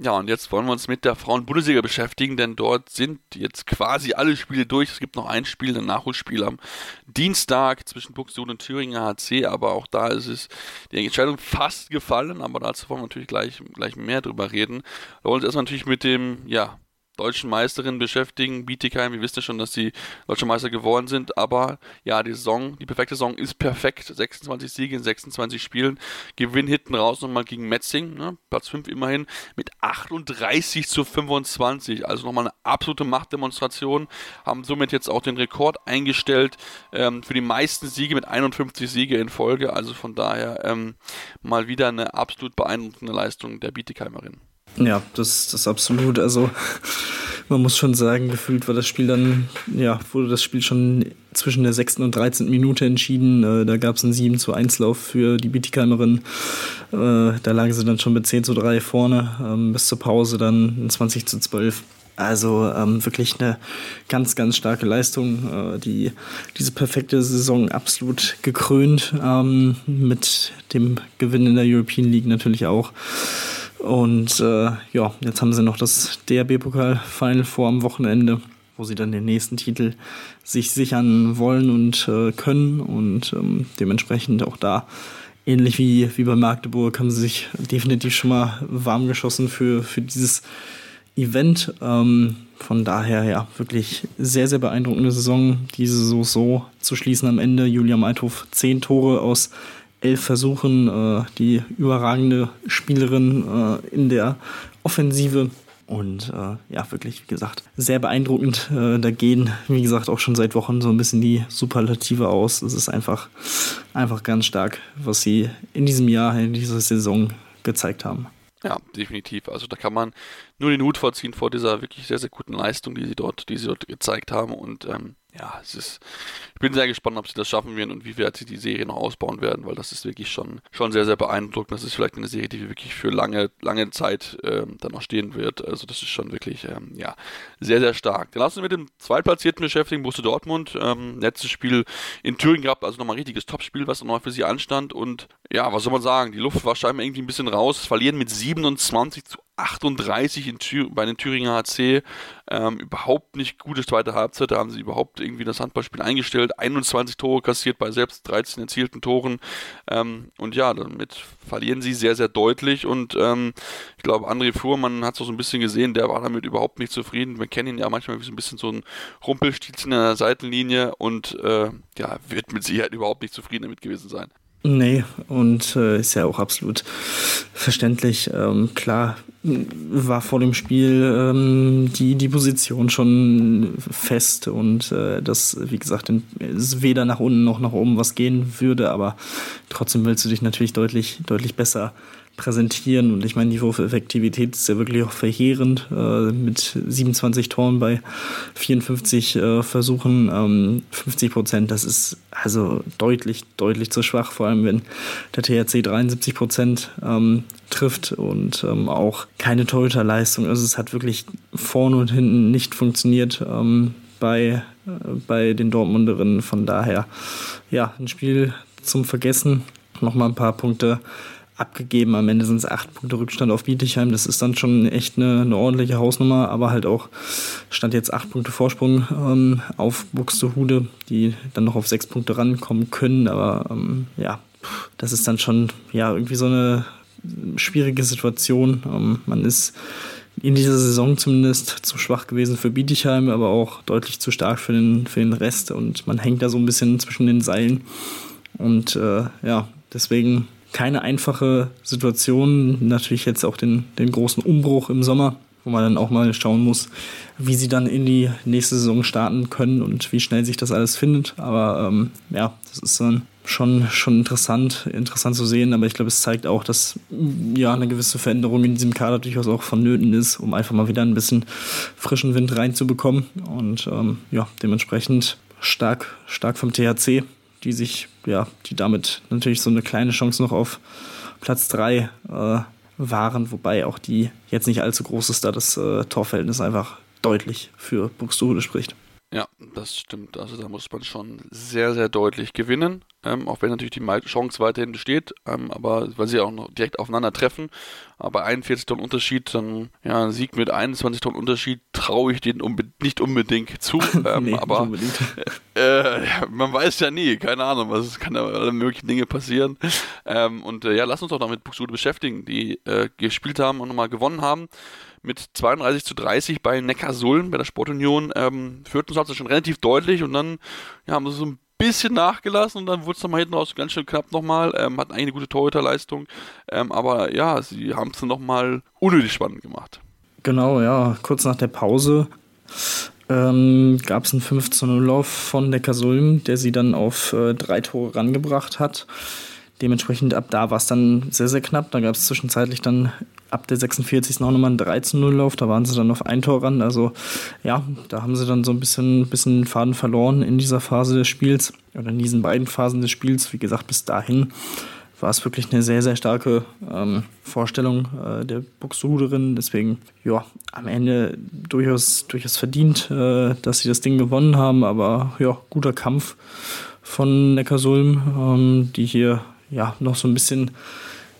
Ja, und jetzt wollen wir uns mit der Frauen-Bundesliga beschäftigen, denn dort sind jetzt quasi alle Spiele durch. Es gibt noch ein Spiel, ein Nachholspiel am Dienstag zwischen Buxtehude und Thüringer HC, aber auch da ist es die Entscheidung fast gefallen, aber dazu wollen wir natürlich gleich, gleich mehr drüber reden. Wir wollen uns erstmal natürlich mit dem, ja, deutschen Meisterin beschäftigen. Bietigheim, wir wissen ja schon, dass sie deutsche Meister geworden sind, aber ja, die Saison, die perfekte Saison ist perfekt. 26 Siege in 26 Spielen. Gewinn hinten raus nochmal gegen Metzing, ne? Platz 5 immerhin, mit 38 zu 25. Also nochmal eine absolute Machtdemonstration. Haben somit jetzt auch den Rekord eingestellt ähm, für die meisten Siege mit 51 Siege in Folge. Also von daher ähm, mal wieder eine absolut beeindruckende Leistung der Bietigheimerin. Ja, das, das absolut. Also man muss schon sagen, gefühlt war das Spiel dann, ja, wurde das Spiel schon zwischen der 6. und 13. Minute entschieden. Äh, da gab es einen 7 zu 1 Lauf für die Bietigheimerin. Äh, da lagen sie dann schon mit 10 zu 3 vorne, ähm, bis zur Pause dann 20 zu 12. Also ähm, wirklich eine ganz, ganz starke Leistung. Äh, die, diese perfekte Saison absolut gekrönt ähm, mit dem Gewinn in der European League natürlich auch. Und äh, ja, jetzt haben sie noch das DRB-Pokal-Final vor am Wochenende, wo sie dann den nächsten Titel sich sichern wollen und äh, können. Und ähm, dementsprechend auch da, ähnlich wie, wie bei Magdeburg, haben sie sich definitiv schon mal warm geschossen für, für dieses Event. Ähm, von daher ja, wirklich sehr, sehr beeindruckende Saison, diese so, so zu schließen am Ende. Julia Meithof zehn Tore aus elf Versuchen, äh, die überragende Spielerin äh, in der Offensive. Und äh, ja, wirklich, wie gesagt, sehr beeindruckend. Äh, da gehen, wie gesagt, auch schon seit Wochen so ein bisschen die Superlative aus. Es ist einfach, einfach ganz stark, was sie in diesem Jahr, in dieser Saison gezeigt haben. Ja, definitiv. Also da kann man nur den Hut vorziehen vor dieser wirklich sehr, sehr guten Leistung, die sie dort, die sie dort gezeigt haben. Und ähm, ja, es ist, ich bin sehr gespannt, ob sie das schaffen werden und wie weit sie die Serie noch ausbauen werden, weil das ist wirklich schon, schon sehr, sehr beeindruckend. Das ist vielleicht eine Serie, die wirklich für lange, lange Zeit ähm, dann noch stehen wird. Also das ist schon wirklich, ähm, ja, sehr, sehr stark. Dann lassen wir mit dem Zweitplatzierten beschäftigen, Borussia Dortmund. Ähm, letztes Spiel in Thüringen gehabt, also nochmal ein richtiges Topspiel, was nochmal für sie anstand und ja, was soll man sagen, die Luft war scheinbar irgendwie ein bisschen raus, verlieren mit 27 zu 38 in bei den Thüringer HC. Ähm, überhaupt nicht gute zweite Halbzeit. Da haben sie überhaupt irgendwie das Handballspiel eingestellt. 21 Tore kassiert bei selbst 13 erzielten Toren. Ähm, und ja, damit verlieren sie sehr, sehr deutlich. Und ähm, ich glaube, André Fuhrmann hat es auch so ein bisschen gesehen. Der war damit überhaupt nicht zufrieden. Wir kennen ihn ja manchmal wie so ein bisschen so ein Rumpelstilzchen in der Seitenlinie. Und äh, ja, wird mit Sicherheit überhaupt nicht zufrieden damit gewesen sein. Nee, und äh, ist ja auch absolut verständlich. Ähm, klar war vor dem Spiel ähm, die, die Position schon fest und äh, dass, wie gesagt, es weder nach unten noch nach oben was gehen würde, aber trotzdem willst du dich natürlich deutlich, deutlich besser präsentieren. Und ich meine, die Wurfeffektivität ist ja wirklich auch verheerend äh, mit 27 Toren bei 54 äh, Versuchen, ähm, 50 Prozent. Das ist also deutlich, deutlich zu schwach, vor allem wenn der THC 73 Prozent ähm, trifft und ähm, auch keine Torhüterleistung. Also es hat wirklich vorne und hinten nicht funktioniert ähm, bei, äh, bei den Dortmunderinnen. Von daher, ja, ein Spiel zum Vergessen. Nochmal ein paar Punkte abgegeben. Am Ende sind es acht Punkte Rückstand auf Bietigheim. Das ist dann schon echt eine, eine ordentliche Hausnummer, aber halt auch stand jetzt acht Punkte Vorsprung ähm, auf Buxtehude, die dann noch auf sechs Punkte rankommen können. Aber ähm, ja, das ist dann schon ja irgendwie so eine schwierige Situation. Ähm, man ist in dieser Saison zumindest zu schwach gewesen für Bietigheim, aber auch deutlich zu stark für den, für den Rest. Und man hängt da so ein bisschen zwischen den Seilen. Und äh, ja, deswegen keine einfache Situation. Natürlich jetzt auch den, den großen Umbruch im Sommer, wo man dann auch mal schauen muss, wie sie dann in die nächste Saison starten können und wie schnell sich das alles findet. Aber ähm, ja, das ist dann schon, schon interessant, interessant zu sehen. Aber ich glaube, es zeigt auch, dass ja eine gewisse Veränderung in diesem Kader durchaus auch vonnöten ist, um einfach mal wieder ein bisschen frischen Wind reinzubekommen. Und ähm, ja, dementsprechend stark, stark vom THC die sich, ja, die damit natürlich so eine kleine Chance noch auf Platz 3 äh, waren, wobei auch die jetzt nicht allzu groß ist, da das äh, Torverhältnis einfach deutlich für Buxtehude spricht. Ja, das stimmt. Also da muss man schon sehr, sehr deutlich gewinnen, ähm, auch wenn natürlich die Chance weiterhin besteht, ähm, aber weil sie auch noch direkt aufeinander treffen. Aber 41 Tonnen Unterschied, dann ja, ein Sieg mit 21 Tonnen Unterschied traue ich denen unbe nicht unbedingt zu. Ähm, nee, aber äh, man weiß ja nie, keine Ahnung, was es kann ja alle möglichen Dinge passieren. Ähm, und äh, ja, lass uns doch noch mit Buxtehude beschäftigen, die äh, gespielt haben und nochmal gewonnen haben mit 32 zu 30 bei Neckarsulm, bei der Sportunion, ähm, führten sie schon relativ deutlich und dann ja, haben sie so ein bisschen nachgelassen und dann wurde es nochmal hinten raus ganz schön knapp nochmal, ähm, hatten eigentlich eine gute Torhüterleistung, ähm, aber ja, sie haben es nochmal unnötig spannend gemacht. Genau, ja, kurz nach der Pause ähm, gab es einen 15-0-Lauf von Neckarsulm, der sie dann auf äh, drei Tore rangebracht hat. Dementsprechend ab da war es dann sehr, sehr knapp. Da gab es zwischenzeitlich dann ab der 46. auch nochmal einen 13-0-Lauf. Da waren sie dann auf ein Tor ran. Also ja, da haben sie dann so ein bisschen, bisschen Faden verloren in dieser Phase des Spiels oder in diesen beiden Phasen des Spiels. Wie gesagt, bis dahin war es wirklich eine sehr, sehr starke ähm, Vorstellung äh, der Buxtehuderin. Deswegen, ja, am Ende durchaus, durchaus verdient, äh, dass sie das Ding gewonnen haben. Aber ja, guter Kampf von Neckarsulm, ähm, die hier ja noch so ein bisschen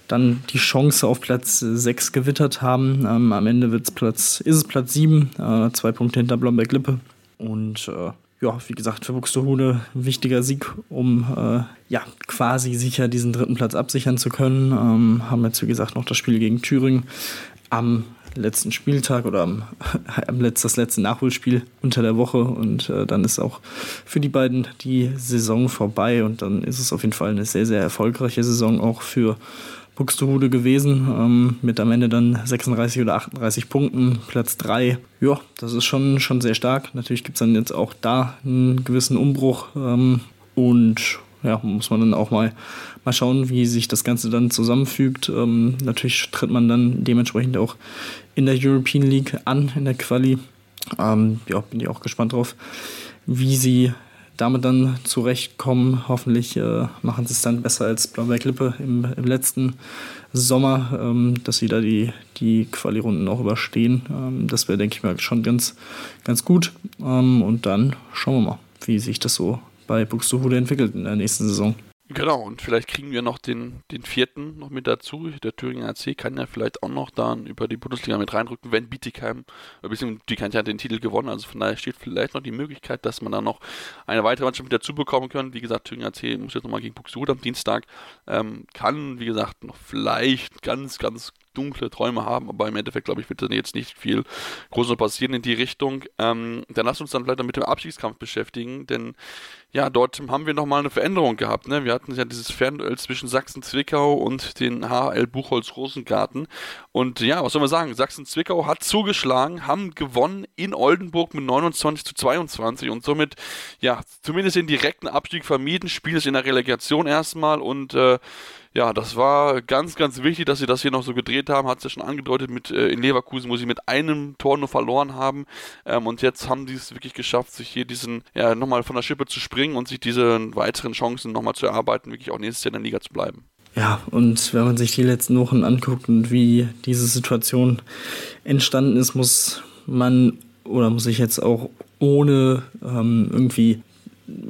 dann die Chance auf Platz 6 gewittert haben. Ähm, am Ende wird's Platz, ist es Platz 7, äh, zwei Punkte hinter Blomberg-Lippe. Und äh, ja, wie gesagt, für Buxtehude ein wichtiger Sieg, um äh, ja quasi sicher diesen dritten Platz absichern zu können. Ähm, haben jetzt, wie gesagt, noch das Spiel gegen Thüringen am letzten Spieltag oder am, am letzt, das letzte Nachholspiel unter der Woche und äh, dann ist auch für die beiden die Saison vorbei und dann ist es auf jeden Fall eine sehr, sehr erfolgreiche Saison auch für Buxtehude gewesen, ähm, mit am Ende dann 36 oder 38 Punkten, Platz 3. Ja, das ist schon, schon sehr stark. Natürlich gibt es dann jetzt auch da einen gewissen Umbruch ähm, und ja, muss man dann auch mal, mal schauen, wie sich das Ganze dann zusammenfügt. Ähm, natürlich tritt man dann dementsprechend auch in der European League an, in der Quali. Ähm, ja, bin ich auch gespannt drauf, wie sie damit dann zurechtkommen. Hoffentlich äh, machen sie es dann besser als Blauberg-Lippe im, im, letzten Sommer, ähm, dass sie da die, die Quali-Runden auch überstehen. Ähm, das wäre, denke ich mal, schon ganz, ganz gut. Ähm, und dann schauen wir mal, wie sich das so bei Buxtehude entwickelt in der nächsten Saison. Genau, und vielleicht kriegen wir noch den, den vierten noch mit dazu. Der Thüringer AC kann ja vielleicht auch noch dann über die Bundesliga mit reinrücken, wenn Bietigheim, beziehungsweise Bietigheim hat den Titel gewonnen, also von daher steht vielleicht noch die Möglichkeit, dass man da noch eine weitere Mannschaft mit dazu bekommen kann. Wie gesagt, Thüringer AC muss jetzt nochmal gegen Buxtehude am Dienstag, ähm, kann, wie gesagt, noch vielleicht ganz, ganz dunkle Träume haben, aber im Endeffekt, glaube ich, wird dann jetzt nicht viel Großes passieren in die Richtung. Ähm, dann lass uns dann vielleicht mit dem Abstiegskampf beschäftigen, denn ja, dort haben wir nochmal eine Veränderung gehabt. Ne? Wir hatten ja dieses Fernduell zwischen Sachsen-Zwickau und den HL Buchholz-Rosengarten. Und ja, was soll man sagen? Sachsen-Zwickau hat zugeschlagen, haben gewonnen in Oldenburg mit 29 zu 22 und somit, ja, zumindest den direkten Abstieg vermieden. Spiel ist in der Relegation erstmal und äh, ja, das war ganz, ganz wichtig, dass sie das hier noch so gedreht haben. Hat es ja schon angedeutet, mit, äh, in Leverkusen, wo sie mit einem Tor nur verloren haben. Ähm, und jetzt haben sie es wirklich geschafft, sich hier diesen, ja, nochmal von der Schippe zu springen und sich diese weiteren Chancen nochmal zu erarbeiten, wirklich auch nächstes Jahr in der Liga zu bleiben. Ja, und wenn man sich die letzten Wochen anguckt und wie diese Situation entstanden ist, muss man oder muss ich jetzt auch ohne ähm, irgendwie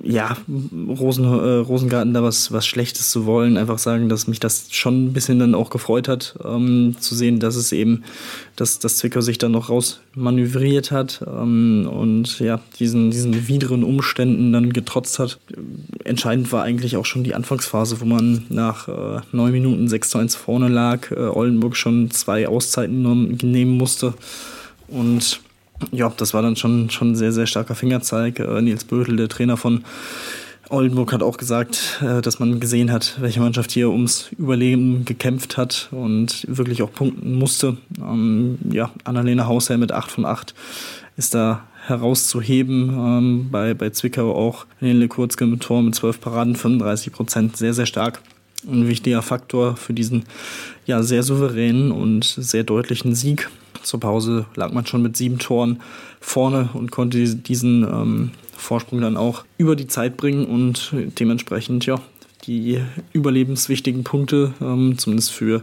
ja, Rosen, äh, Rosengarten da was, was Schlechtes zu wollen, einfach sagen, dass mich das schon ein bisschen dann auch gefreut hat, ähm, zu sehen, dass es eben, dass, dass Zwickau sich dann noch rausmanövriert hat ähm, und ja, diesen, diesen wideren Umständen dann getrotzt hat. Entscheidend war eigentlich auch schon die Anfangsphase, wo man nach äh, neun Minuten 6 zu 1 vorne lag, äh, Oldenburg schon zwei Auszeiten nehmen musste und ja, das war dann schon, schon sehr, sehr starker Fingerzeig. Äh, Nils Bödel, der Trainer von Oldenburg, hat auch gesagt, äh, dass man gesehen hat, welche Mannschaft hier ums Überleben gekämpft hat und wirklich auch punkten musste. Ähm, ja, Annalena Hausherr mit 8 von 8 ist da herauszuheben. Ähm, bei, bei Zwickau auch Helene Kurzke mit Tor mit 12 Paraden, 35 Prozent, sehr, sehr stark. Ein wichtiger Faktor für diesen ja, sehr souveränen und sehr deutlichen Sieg. Zur Pause lag man schon mit sieben Toren vorne und konnte diesen ähm, Vorsprung dann auch über die Zeit bringen und dementsprechend ja die überlebenswichtigen Punkte, ähm, zumindest für,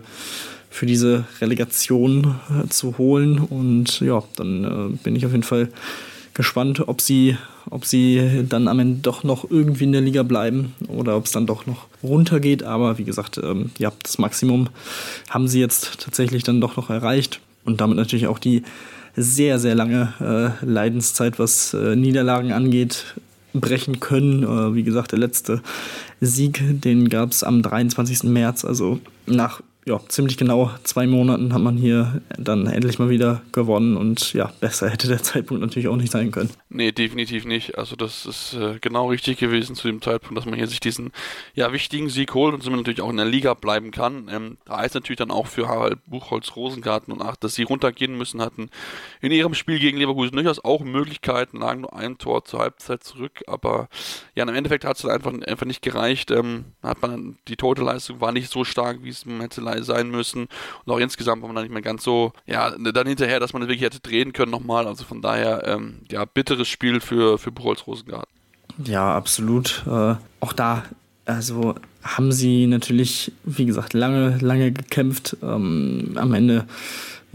für diese Relegation äh, zu holen. Und ja, dann äh, bin ich auf jeden Fall gespannt, ob sie, ob sie dann am Ende doch noch irgendwie in der Liga bleiben oder ob es dann doch noch runtergeht. Aber wie gesagt, ähm, ja, das Maximum haben sie jetzt tatsächlich dann doch noch erreicht und damit natürlich auch die sehr, sehr lange äh, Leidenszeit, was äh, Niederlagen angeht, brechen können. Äh, wie gesagt, der letzte Sieg, den gab es am 23. März, also nach ja, ziemlich genau zwei Monaten hat man hier dann endlich mal wieder gewonnen und ja, besser hätte der Zeitpunkt natürlich auch nicht sein können. Nee, definitiv nicht. Also das ist äh, genau richtig gewesen zu dem Zeitpunkt, dass man hier sich diesen ja, wichtigen Sieg holt und somit natürlich auch in der Liga bleiben kann. Ähm, da heißt natürlich dann auch für Harald Buchholz, Rosengarten und Acht, dass sie runtergehen müssen, hatten in ihrem Spiel gegen Leverkusen durchaus auch Möglichkeiten, lagen nur ein Tor zur Halbzeit zurück, aber ja, im Endeffekt hat es dann einfach, einfach nicht gereicht. Ähm, hat man die tote Leistung war nicht so stark, wie es man hätte sein müssen. Und auch insgesamt war man dann nicht mehr ganz so, ja, dann hinterher, dass man wirklich hätte drehen können nochmal. Also von daher, ähm, ja, bitteres Spiel für, für Buchholz Rosengarten. Ja, absolut. Äh, auch da, also haben sie natürlich, wie gesagt, lange, lange gekämpft. Ähm, am Ende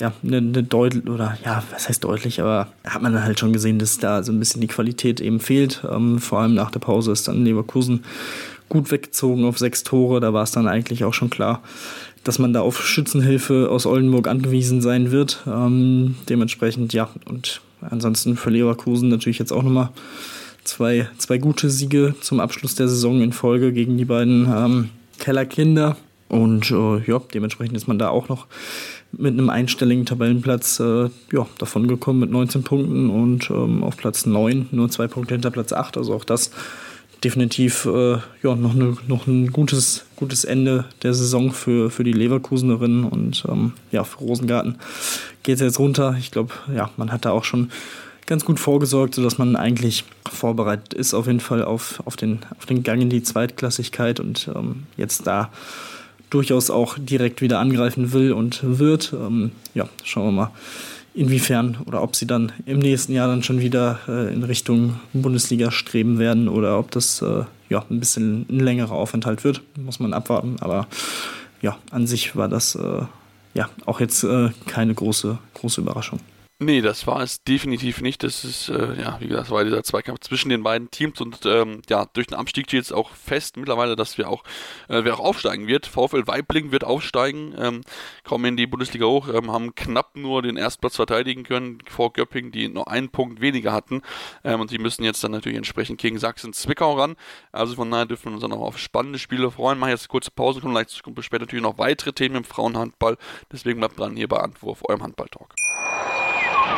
ja, eine, eine deutlich, oder ja, was heißt deutlich, aber hat man dann halt schon gesehen, dass da so ein bisschen die Qualität eben fehlt. Ähm, vor allem nach der Pause ist dann Leverkusen gut weggezogen auf sechs Tore. Da war es dann eigentlich auch schon klar, dass man da auf Schützenhilfe aus Oldenburg angewiesen sein wird. Ähm, dementsprechend, ja, und ansonsten für Leverkusen natürlich jetzt auch nochmal zwei, zwei gute Siege zum Abschluss der Saison in Folge gegen die beiden ähm, Kellerkinder. Und äh, ja, dementsprechend ist man da auch noch mit einem einstelligen Tabellenplatz äh, ja, davon gekommen mit 19 Punkten und ähm, auf Platz 9 nur zwei Punkte hinter Platz 8. Also auch das definitiv äh, ja, noch, eine, noch ein gutes, gutes Ende der Saison für, für die Leverkusenerinnen und ähm, ja, für Rosengarten geht es jetzt runter. Ich glaube, ja, man hat da auch schon ganz gut vorgesorgt, sodass man eigentlich vorbereitet ist auf jeden Fall auf, auf, den, auf den Gang in die Zweitklassigkeit und ähm, jetzt da durchaus auch direkt wieder angreifen will und wird. Ähm, ja, schauen wir mal, inwiefern oder ob sie dann im nächsten Jahr dann schon wieder äh, in Richtung Bundesliga streben werden oder ob das äh, ja ein bisschen ein längerer Aufenthalt wird, muss man abwarten. Aber ja, an sich war das äh, ja auch jetzt äh, keine große, große Überraschung. Nee, das war es definitiv nicht. Das ist, äh, ja, wie gesagt, war dieser Zweikampf zwischen den beiden Teams und ähm, ja, durch den Abstieg steht jetzt auch fest mittlerweile, dass wir auch, äh, wer auch aufsteigen wird. VfL Weibling wird aufsteigen, ähm, kommen in die Bundesliga hoch, ähm, haben knapp nur den Erstplatz verteidigen können vor Göpping, die nur einen Punkt weniger hatten. Ähm, und die müssen jetzt dann natürlich entsprechend gegen Sachsen-Zwickau ran. Also von daher dürfen wir uns dann auch auf spannende Spiele freuen. Machen jetzt eine kurze Pause, kommen gleich später natürlich noch weitere Themen im Frauenhandball. Deswegen bleibt dran hier bei Antwurf, eurem Handball-Talk.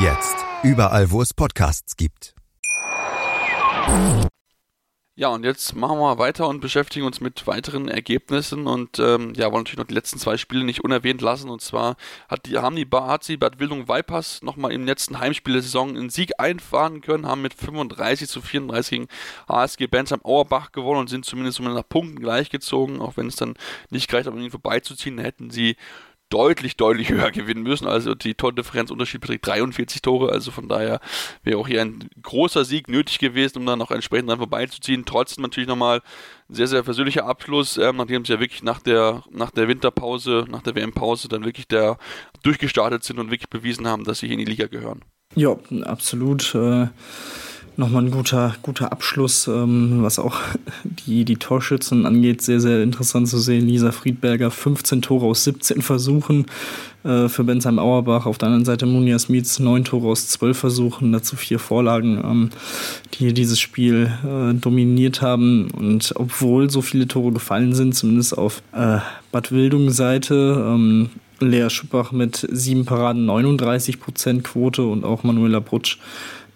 Jetzt. Überall, wo es Podcasts gibt. Ja, und jetzt machen wir weiter und beschäftigen uns mit weiteren Ergebnissen und ähm, ja, wollen natürlich noch die letzten zwei Spiele nicht unerwähnt lassen. Und zwar hat die, haben die Bahazi Bad Wildung Vipers nochmal im letzten Heimspiel der Saison einen Sieg einfahren können, haben mit 35 zu 34 gegen HSG Bensheim Auerbach gewonnen und sind zumindest nach Punkten gleichgezogen, auch wenn es dann nicht gereicht hat, um ihn vorbeizuziehen, hätten sie deutlich, deutlich höher gewinnen müssen. Also die Tordifferenzunterschied beträgt 43 Tore. Also von daher wäre auch hier ein großer Sieg nötig gewesen, um dann noch entsprechend dran vorbeizuziehen. Trotzdem natürlich nochmal ein sehr, sehr versöhnlicher Abschluss, ähm, nachdem sie ja wirklich nach der, nach der Winterpause, nach der WM-Pause dann wirklich der durchgestartet sind und wirklich bewiesen haben, dass sie hier in die Liga gehören. Ja, absolut. Äh nochmal ein guter, guter Abschluss, ähm, was auch die, die Torschützen angeht, sehr, sehr interessant zu sehen. Lisa Friedberger, 15 Tore aus 17 Versuchen äh, für Bensheim Auerbach. Auf der anderen Seite Munia Smits, 9 Tore aus 12 Versuchen, dazu vier Vorlagen, ähm, die dieses Spiel äh, dominiert haben. Und obwohl so viele Tore gefallen sind, zumindest auf äh, Bad Wildung Seite, ähm, Lea Schuppach mit sieben Paraden 39% Quote und auch Manuela Brutsch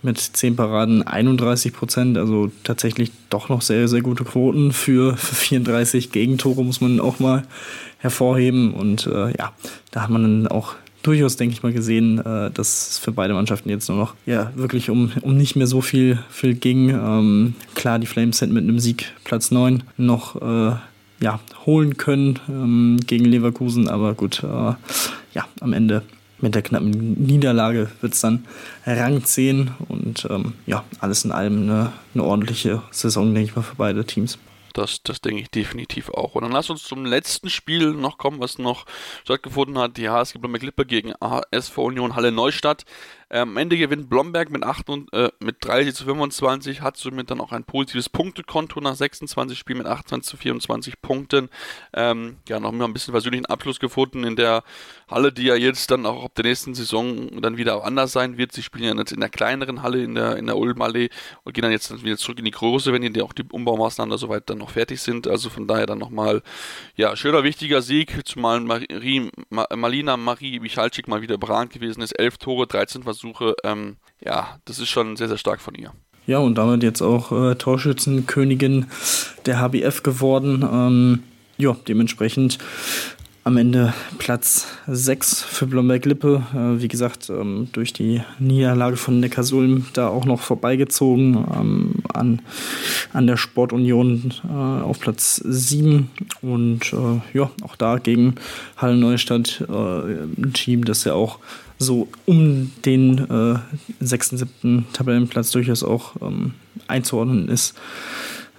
mit 10 Paraden 31 Prozent, also tatsächlich doch noch sehr, sehr gute Quoten für, für 34 Gegentore, muss man auch mal hervorheben. Und äh, ja, da hat man dann auch durchaus, denke ich mal, gesehen, äh, dass es für beide Mannschaften jetzt nur noch ja wirklich um, um nicht mehr so viel, viel ging. Ähm, klar, die Flames sind mit einem Sieg Platz 9 noch äh, ja, holen können ähm, gegen Leverkusen, aber gut, äh, ja, am Ende mit der knappen Niederlage wird es dann Rang 10 und ähm, ja, alles in allem eine, eine ordentliche Saison, denke ich mal, für beide Teams. Das, das denke ich definitiv auch. Und dann lass uns zum letzten Spiel noch kommen, was noch stattgefunden hat. Die HSG Blomberg Lippe gegen ASV Union Halle Neustadt. Ähm, am Ende gewinnt Blomberg mit, 8 und, äh, mit 30 zu 25, hat somit dann auch ein positives Punktekonto nach 26 Spielen mit 28 zu 24 Punkten. Ähm, ja, noch mal ein bisschen persönlichen Abschluss gefunden in der Halle, die ja jetzt dann auch ab der nächsten Saison dann wieder anders sein wird. Sie spielen ja jetzt in der kleineren Halle, in der, in der Ulmallee und gehen dann jetzt wieder zurück in die große, wenn die auch die Umbaumaßnahmen soweit dann noch fertig sind. Also von daher dann nochmal, ja, schöner, wichtiger Sieg, zumal Marie, Malina Marie Michalczyk mal wieder überragend gewesen ist. 11 Tore, 13 Versuche Versuche. Ähm, ja, das ist schon sehr, sehr stark von ihr. Ja, und damit jetzt auch äh, Torschützenkönigin der HBF geworden. Ähm, ja, dementsprechend am Ende Platz 6 für Blomberg-Lippe. Äh, wie gesagt, ähm, durch die Niederlage von Neckarsulm da auch noch vorbeigezogen ähm, an, an der Sportunion äh, auf Platz 7. Und äh, ja, auch da gegen Halle Neustadt äh, ein Team, das ja auch so um den äh, sechsten, siebten Tabellenplatz durchaus auch ähm, einzuordnen ist.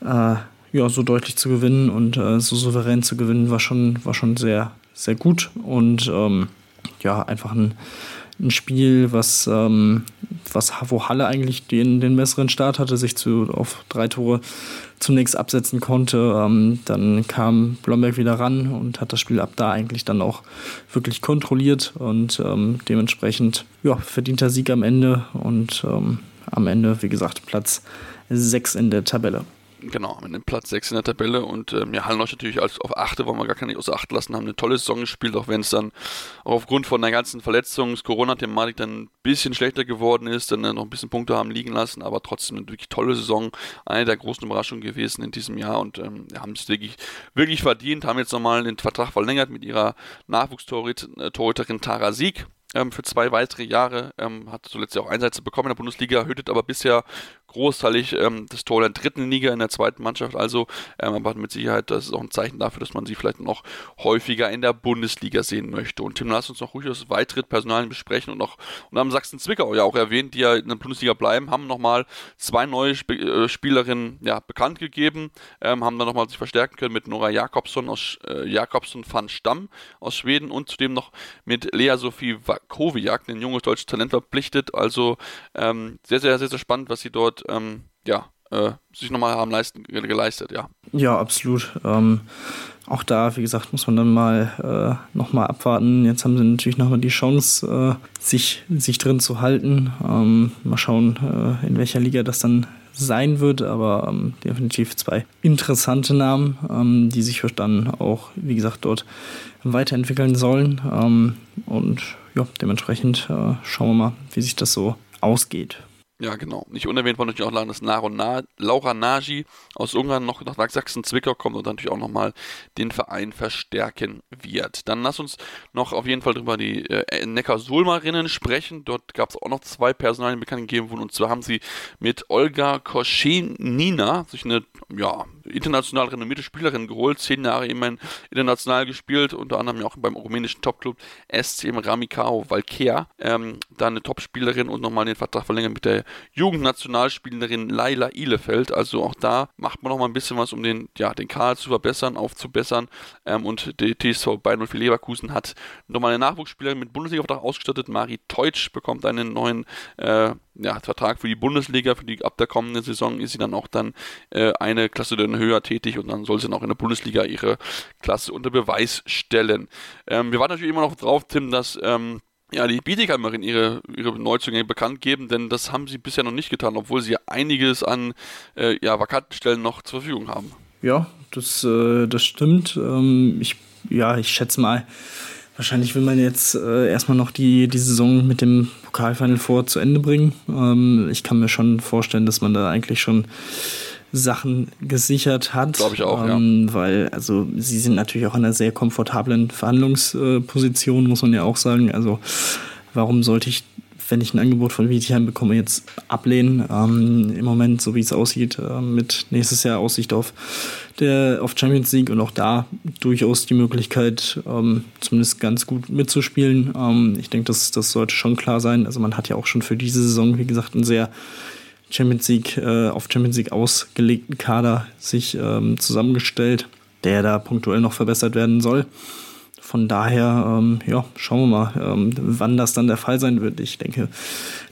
Äh, ja, so deutlich zu gewinnen und äh, so souverän zu gewinnen, war schon, war schon sehr, sehr gut. Und ähm, ja, einfach ein, ein Spiel, was, ähm, was wo Halle eigentlich den, den besseren Start hatte, sich zu, auf drei Tore zunächst absetzen konnte. Ähm, dann kam Blomberg wieder ran und hat das Spiel ab da eigentlich dann auch wirklich kontrolliert und ähm, dementsprechend ja, verdienter Sieg am Ende und ähm, am Ende, wie gesagt, Platz 6 in der Tabelle. Genau, mit dem Platz 6 in der Tabelle und ähm, ja, Hallenleuch natürlich als auf 8, wollen wir gar nicht außer Acht lassen, haben eine tolle Saison gespielt, auch wenn es dann auch aufgrund von der ganzen Verletzungs-, Corona-Thematik dann ein bisschen schlechter geworden ist, dann äh, noch ein bisschen Punkte haben liegen lassen, aber trotzdem eine wirklich tolle Saison, eine der großen Überraschungen gewesen in diesem Jahr und ähm, haben es wirklich, wirklich verdient, haben jetzt nochmal den Vertrag verlängert mit ihrer Nachwuchstorhüterin Tara Sieg ähm, für zwei weitere Jahre, ähm, hat zuletzt ja auch Einsätze bekommen in der Bundesliga, hütet aber bisher großteilig ähm, das Tor der dritten Liga in der zweiten Mannschaft. Also, ähm, aber mit Sicherheit, das ist auch ein Zeichen dafür, dass man sie vielleicht noch häufiger in der Bundesliga sehen möchte. Und Tim, lass uns noch ruhig das weitere Personal besprechen und noch und haben Sachsen-Zwickau ja auch erwähnt, die ja in der Bundesliga bleiben, haben nochmal zwei neue Sp äh, Spielerinnen ja, bekannt gegeben, ähm, haben dann nochmal sich verstärken können mit Nora Jakobsson aus äh, Jakobsson van Stamm aus Schweden und zudem noch mit Lea Sophie Wakowiak, ein junges deutsches Talent verpflichtet. Also ähm, sehr, sehr, sehr, sehr spannend, was sie dort ähm, ja, äh, sich nochmal haben leisten, geleistet, ja. Ja, absolut. Ähm, auch da, wie gesagt, muss man dann mal äh, nochmal abwarten. Jetzt haben sie natürlich nochmal die Chance, äh, sich, sich drin zu halten. Ähm, mal schauen, äh, in welcher Liga das dann sein wird, aber ähm, definitiv zwei interessante Namen, ähm, die sich dann auch, wie gesagt, dort weiterentwickeln sollen. Ähm, und ja, dementsprechend äh, schauen wir mal, wie sich das so ausgeht. Ja, genau. Nicht unerwähnt war natürlich auch dass Na Laura Nagy aus Ungarn noch nach Sachsen-Zwickau kommt und natürlich auch nochmal den Verein verstärken wird. Dann lass uns noch auf jeden Fall drüber die äh, Neckar-Sulmarinnen sprechen. Dort gab es auch noch zwei Personalien bekannt gegeben wurden und zwar haben sie mit Olga Koschenina sich eine ja, international renommierte Spielerin geholt, zehn Jahre immerhin international gespielt, unter anderem ja auch beim rumänischen Topclub SCM Ramikao Valkea. Ähm, da eine Topspielerin und nochmal den Vertrag verlängert mit der Jugendnationalspielerin Laila Ihlefeld. Also auch da macht man nochmal ein bisschen was, um den, ja, den Kader zu verbessern, aufzubessern. Ähm, und die TSV Bayern für Leverkusen hat nochmal eine Nachwuchsspielerin mit Bundesliga-Vertrag ausgestattet. Mari Teutsch bekommt einen neuen äh, ja, Vertrag für die Bundesliga, für die ab der kommenden Saison ist sie dann auch dann äh, eine Klasse dann höher tätig und dann soll sie dann auch in der Bundesliga ihre Klasse unter Beweis stellen. Ähm, wir warten natürlich immer noch drauf, Tim, dass ähm, ja, die Bietigheimerin ihre, ihre Neuzugänge bekannt geben, denn das haben sie bisher noch nicht getan, obwohl sie einiges an äh, ja, vakanten Stellen noch zur Verfügung haben. Ja, das, äh, das stimmt. Ähm, ich, ja, ich schätze mal, wahrscheinlich will man jetzt äh, erstmal noch die, die Saison mit dem Pokalfinal vor zu Ende bringen. Ähm, ich kann mir schon vorstellen, dass man da eigentlich schon Sachen gesichert hat. Glaube ich auch, ähm, ja. Weil, also, sie sind natürlich auch in einer sehr komfortablen Verhandlungsposition, muss man ja auch sagen. Also, warum sollte ich, wenn ich ein Angebot von Wietigheim bekomme, jetzt ablehnen? Ähm, Im Moment, so wie es aussieht, äh, mit nächstes Jahr Aussicht auf, der, auf Champions League und auch da durchaus die Möglichkeit, ähm, zumindest ganz gut mitzuspielen. Ähm, ich denke, das, das sollte schon klar sein. Also, man hat ja auch schon für diese Saison, wie gesagt, ein sehr Champions League, äh, auf Champions League ausgelegten Kader sich ähm, zusammengestellt, der da punktuell noch verbessert werden soll. Von daher, ähm, ja, schauen wir mal, ähm, wann das dann der Fall sein wird. Ich denke,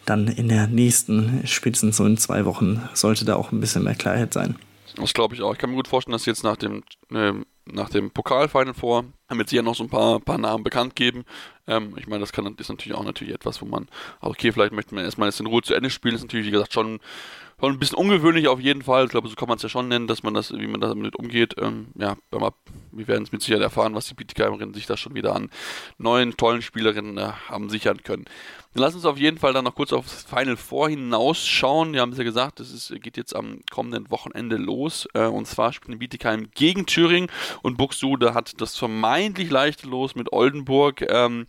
dann in der nächsten, spätestens so in zwei Wochen, sollte da auch ein bisschen mehr Klarheit sein. Das glaube ich auch. Ich kann mir gut vorstellen, dass jetzt nach dem, äh, nach dem Pokalfinal vor, damit sie ja noch so ein paar, paar Namen bekannt geben. Ähm, ich meine, das kann, ist natürlich auch natürlich etwas, wo man, okay, vielleicht möchte man erstmal jetzt in Ruhe zu Ende spielen. Das ist natürlich, wie gesagt, schon, schon ein bisschen ungewöhnlich auf jeden Fall. Ich glaube, so kann man es ja schon nennen, dass man das, wie man damit umgeht. Ähm, ja, wir werden es mit Sicherheit erfahren, was die Bietigheimerinnen sich da schon wieder an neuen, tollen Spielerinnen äh, haben sichern können. Dann lass uns auf jeden Fall dann noch kurz aufs Final Four hinausschauen. Wir haben es ja gesagt, das geht jetzt am kommenden Wochenende los. Äh, und zwar spielen Bietigheim gegen Thüringen und Buxtehude hat das vermeintlich leichte Los mit Oldenburg. Ähm,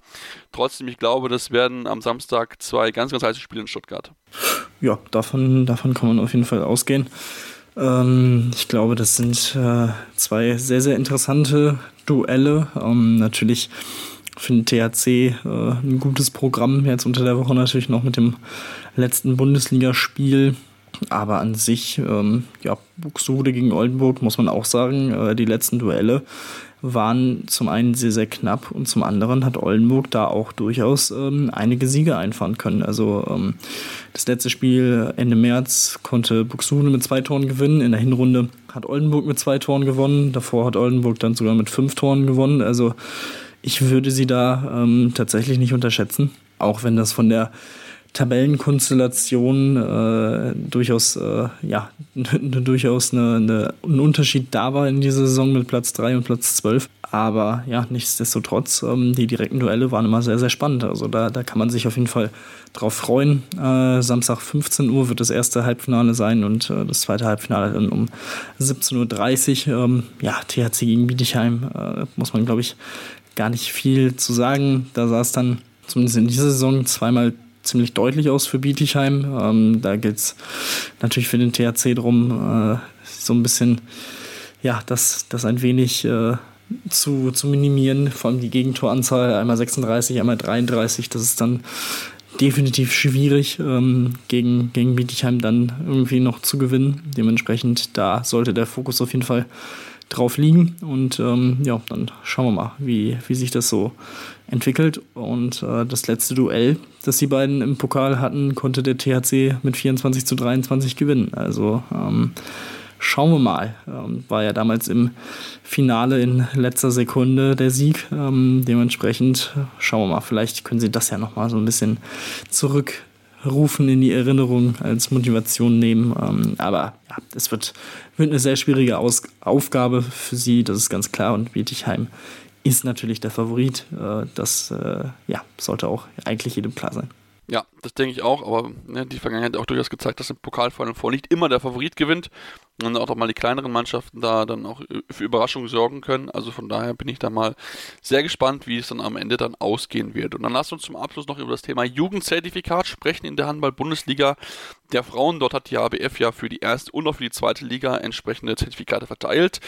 trotzdem, ich glaube, das werden am Samstag zwei ganz, ganz heiße Spiele in Stuttgart. Ja, davon, davon kann man auf jeden Fall ausgehen. Ähm, ich glaube, das sind äh, zwei sehr, sehr interessante Duelle. Ähm, natürlich für den THC äh, ein gutes Programm. Jetzt unter der Woche natürlich noch mit dem letzten Bundesligaspiel. Aber an sich, ähm, ja, Buxtehude gegen Oldenburg, muss man auch sagen, äh, die letzten Duelle waren zum einen sehr, sehr knapp und zum anderen hat Oldenburg da auch durchaus ähm, einige Siege einfahren können. Also ähm, das letzte Spiel Ende März konnte Buxtehude mit zwei Toren gewinnen. In der Hinrunde hat Oldenburg mit zwei Toren gewonnen. Davor hat Oldenburg dann sogar mit fünf Toren gewonnen. Also ich würde sie da ähm, tatsächlich nicht unterschätzen, auch wenn das von der Tabellenkonstellation äh, durchaus, äh, ja, durchaus eine, eine, ein Unterschied da war in dieser Saison mit Platz 3 und Platz 12. Aber ja, nichtsdestotrotz, ähm, die direkten Duelle waren immer sehr, sehr spannend. Also da, da kann man sich auf jeden Fall drauf freuen. Äh, Samstag 15 Uhr wird das erste Halbfinale sein und äh, das zweite Halbfinale dann um 17.30 Uhr. Ähm, ja, THC gegen Bietigheim, äh, muss man, glaube ich, gar nicht viel zu sagen. Da sah es dann zumindest in dieser Saison zweimal ziemlich deutlich aus für Bietigheim. Ähm, da geht es natürlich für den THC darum, äh, so ein bisschen, ja, das, das ein wenig äh, zu, zu minimieren. Vor allem die Gegentoranzahl, einmal 36, einmal 33, das ist dann definitiv schwierig, ähm, gegen, gegen Bietigheim dann irgendwie noch zu gewinnen. Dementsprechend, da sollte der Fokus auf jeden Fall drauf liegen. Und ähm, ja, dann schauen wir mal, wie, wie sich das so entwickelt. Und äh, das letzte Duell, das die beiden im Pokal hatten, konnte der THC mit 24 zu 23 gewinnen. Also ähm, Schauen wir mal. Ähm, war ja damals im Finale in letzter Sekunde der Sieg. Ähm, dementsprechend schauen wir mal. Vielleicht können Sie das ja nochmal so ein bisschen zurückrufen in die Erinnerung als Motivation nehmen. Ähm, aber ja, es wird, wird eine sehr schwierige Aus Aufgabe für Sie, das ist ganz klar. Und Bietigheim ist natürlich der Favorit. Äh, das äh, ja, sollte auch eigentlich jedem klar sein. Ja, das denke ich auch, aber ne, die Vergangenheit hat auch durchaus gezeigt, dass im Pokalfinale vor nicht immer der Favorit gewinnt und auch mal die kleineren Mannschaften da dann auch für Überraschungen sorgen können. Also von daher bin ich da mal sehr gespannt, wie es dann am Ende dann ausgehen wird. Und dann lasst uns zum Abschluss noch über das Thema Jugendzertifikat sprechen in der Handball-Bundesliga der Frauen. Dort hat die ABF ja für die erste und auch für die zweite Liga entsprechende Zertifikate verteilt.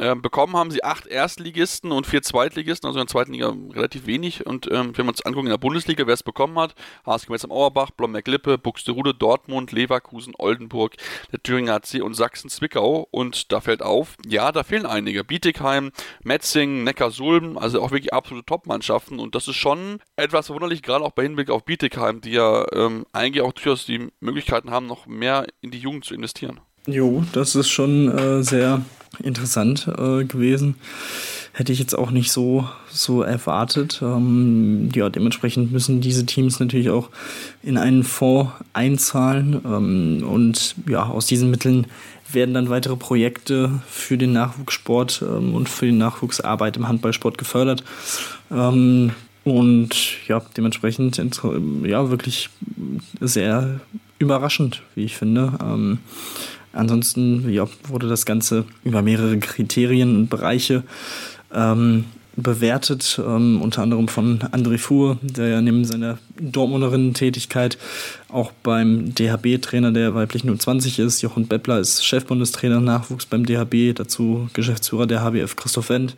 Ähm, bekommen haben sie acht Erstligisten und vier Zweitligisten, also in der zweiten Liga relativ wenig. Und ähm, wenn wir uns angucken in der Bundesliga, wer es bekommen hat, HSG Metz am Auerbach, Blomberg-Lippe, Buxtehude, Dortmund, Leverkusen, Oldenburg, der Thüringer HC und Sachsen-Zwickau. Und da fällt auf, ja, da fehlen einige. Bietigheim, Metzing, Neckarsulm, also auch wirklich absolute Top-Mannschaften. Und das ist schon etwas verwunderlich, gerade auch bei Hinblick auf Bietigheim, die ja ähm, eigentlich auch durchaus die Möglichkeiten haben, noch mehr in die Jugend zu investieren. Jo, das ist schon äh, sehr interessant äh, gewesen. Hätte ich jetzt auch nicht so, so erwartet. Ähm, ja, dementsprechend müssen diese Teams natürlich auch in einen Fonds einzahlen. Ähm, und ja, aus diesen Mitteln werden dann weitere Projekte für den Nachwuchssport ähm, und für die Nachwuchsarbeit im Handballsport gefördert. Ähm, und ja, dementsprechend ja, wirklich sehr überraschend, wie ich finde. Ansonsten ja, wurde das Ganze über mehrere Kriterien und Bereiche ähm, bewertet, ähm, unter anderem von André Fuhr, der ja neben seiner Dortmunderinnen-Tätigkeit auch beim DHB-Trainer der weiblichen U20 ist. Jochen Beppler ist Chefbundestrainer Nachwuchs beim DHB, dazu Geschäftsführer der HBF Christoph Wendt,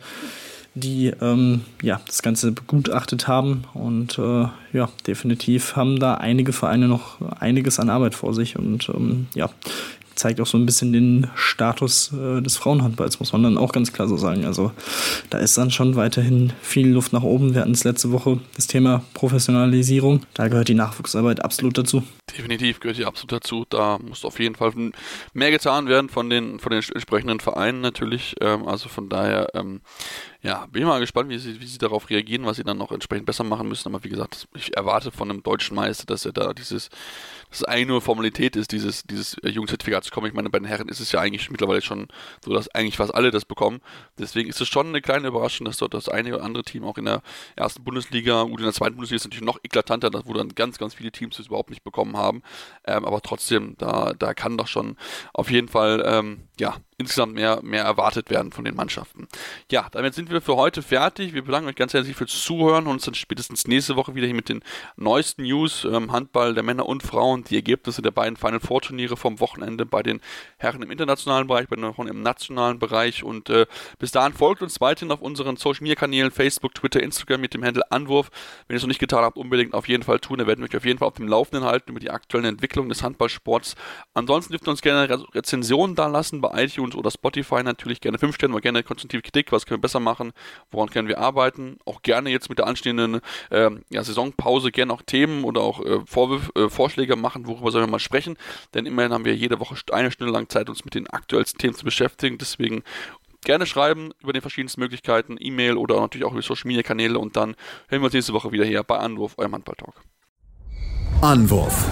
die ähm, ja, das Ganze begutachtet haben und äh, ja, definitiv haben da einige Vereine noch einiges an Arbeit vor sich und ähm, ja, zeigt auch so ein bisschen den Status äh, des Frauenhandballs, muss man dann auch ganz klar so sagen. Also da ist dann schon weiterhin viel Luft nach oben. Wir hatten es letzte Woche das Thema Professionalisierung. Da gehört die Nachwuchsarbeit absolut dazu. Definitiv gehört die absolut dazu. Da muss auf jeden Fall mehr getan werden von den, von den entsprechenden Vereinen natürlich. Ähm, also von daher, ähm, ja, bin mal gespannt, wie sie, wie sie darauf reagieren, was sie dann noch entsprechend besser machen müssen. Aber wie gesagt, ich erwarte von einem deutschen Meister, dass er da dieses das nur Formalität ist, dieses, dieses äh, Jugendzertifikat zu kommen. Ich meine, bei den Herren ist es ja eigentlich mittlerweile schon so, dass eigentlich fast alle das bekommen. Deswegen ist es schon eine kleine Überraschung, dass dort das eine oder andere Team auch in der ersten Bundesliga, gut, in der zweiten Bundesliga ist es natürlich noch eklatanter, wo dann ganz, ganz viele Teams das überhaupt nicht bekommen haben. Ähm, aber trotzdem, da, da kann doch schon auf jeden Fall, ähm, ja, insgesamt mehr, mehr erwartet werden von den Mannschaften. Ja, damit sind wir für heute fertig. Wir bedanken euch ganz herzlich fürs Zuhören und uns dann spätestens nächste Woche wieder hier mit den neuesten News, ähm, Handball der Männer und Frauen, die Ergebnisse der beiden Final Four Turniere vom Wochenende bei den Herren im internationalen Bereich, bei den Frauen im nationalen Bereich und äh, bis dahin folgt uns weiterhin auf unseren Social Media Kanälen Facebook, Twitter, Instagram mit dem Handle Anwurf. Wenn ihr es noch nicht getan habt, unbedingt auf jeden Fall tun. Da werden wir euch auf jeden Fall auf dem Laufenden halten über die aktuellen Entwicklungen des Handballsports. Ansonsten dürft ihr uns gerne Rezensionen da lassen bei iTunes oder Spotify natürlich gerne 5 Sterne, aber gerne konstruktive Kritik, was können wir besser machen, woran können wir arbeiten. Auch gerne jetzt mit der anstehenden äh, ja, Saisonpause gerne auch Themen oder auch äh, Vorwürf, äh, Vorschläge machen, worüber sollen wir mal sprechen. Denn immerhin haben wir jede Woche eine Stunde lang Zeit, uns mit den aktuellsten Themen zu beschäftigen. Deswegen gerne schreiben über die verschiedensten Möglichkeiten, E-Mail oder natürlich auch über Social Media Kanäle und dann hören wir uns nächste Woche wieder hier bei Anruf, eurem Handball-Talk. Anwurf.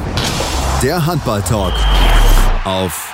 Der Handball-Talk auf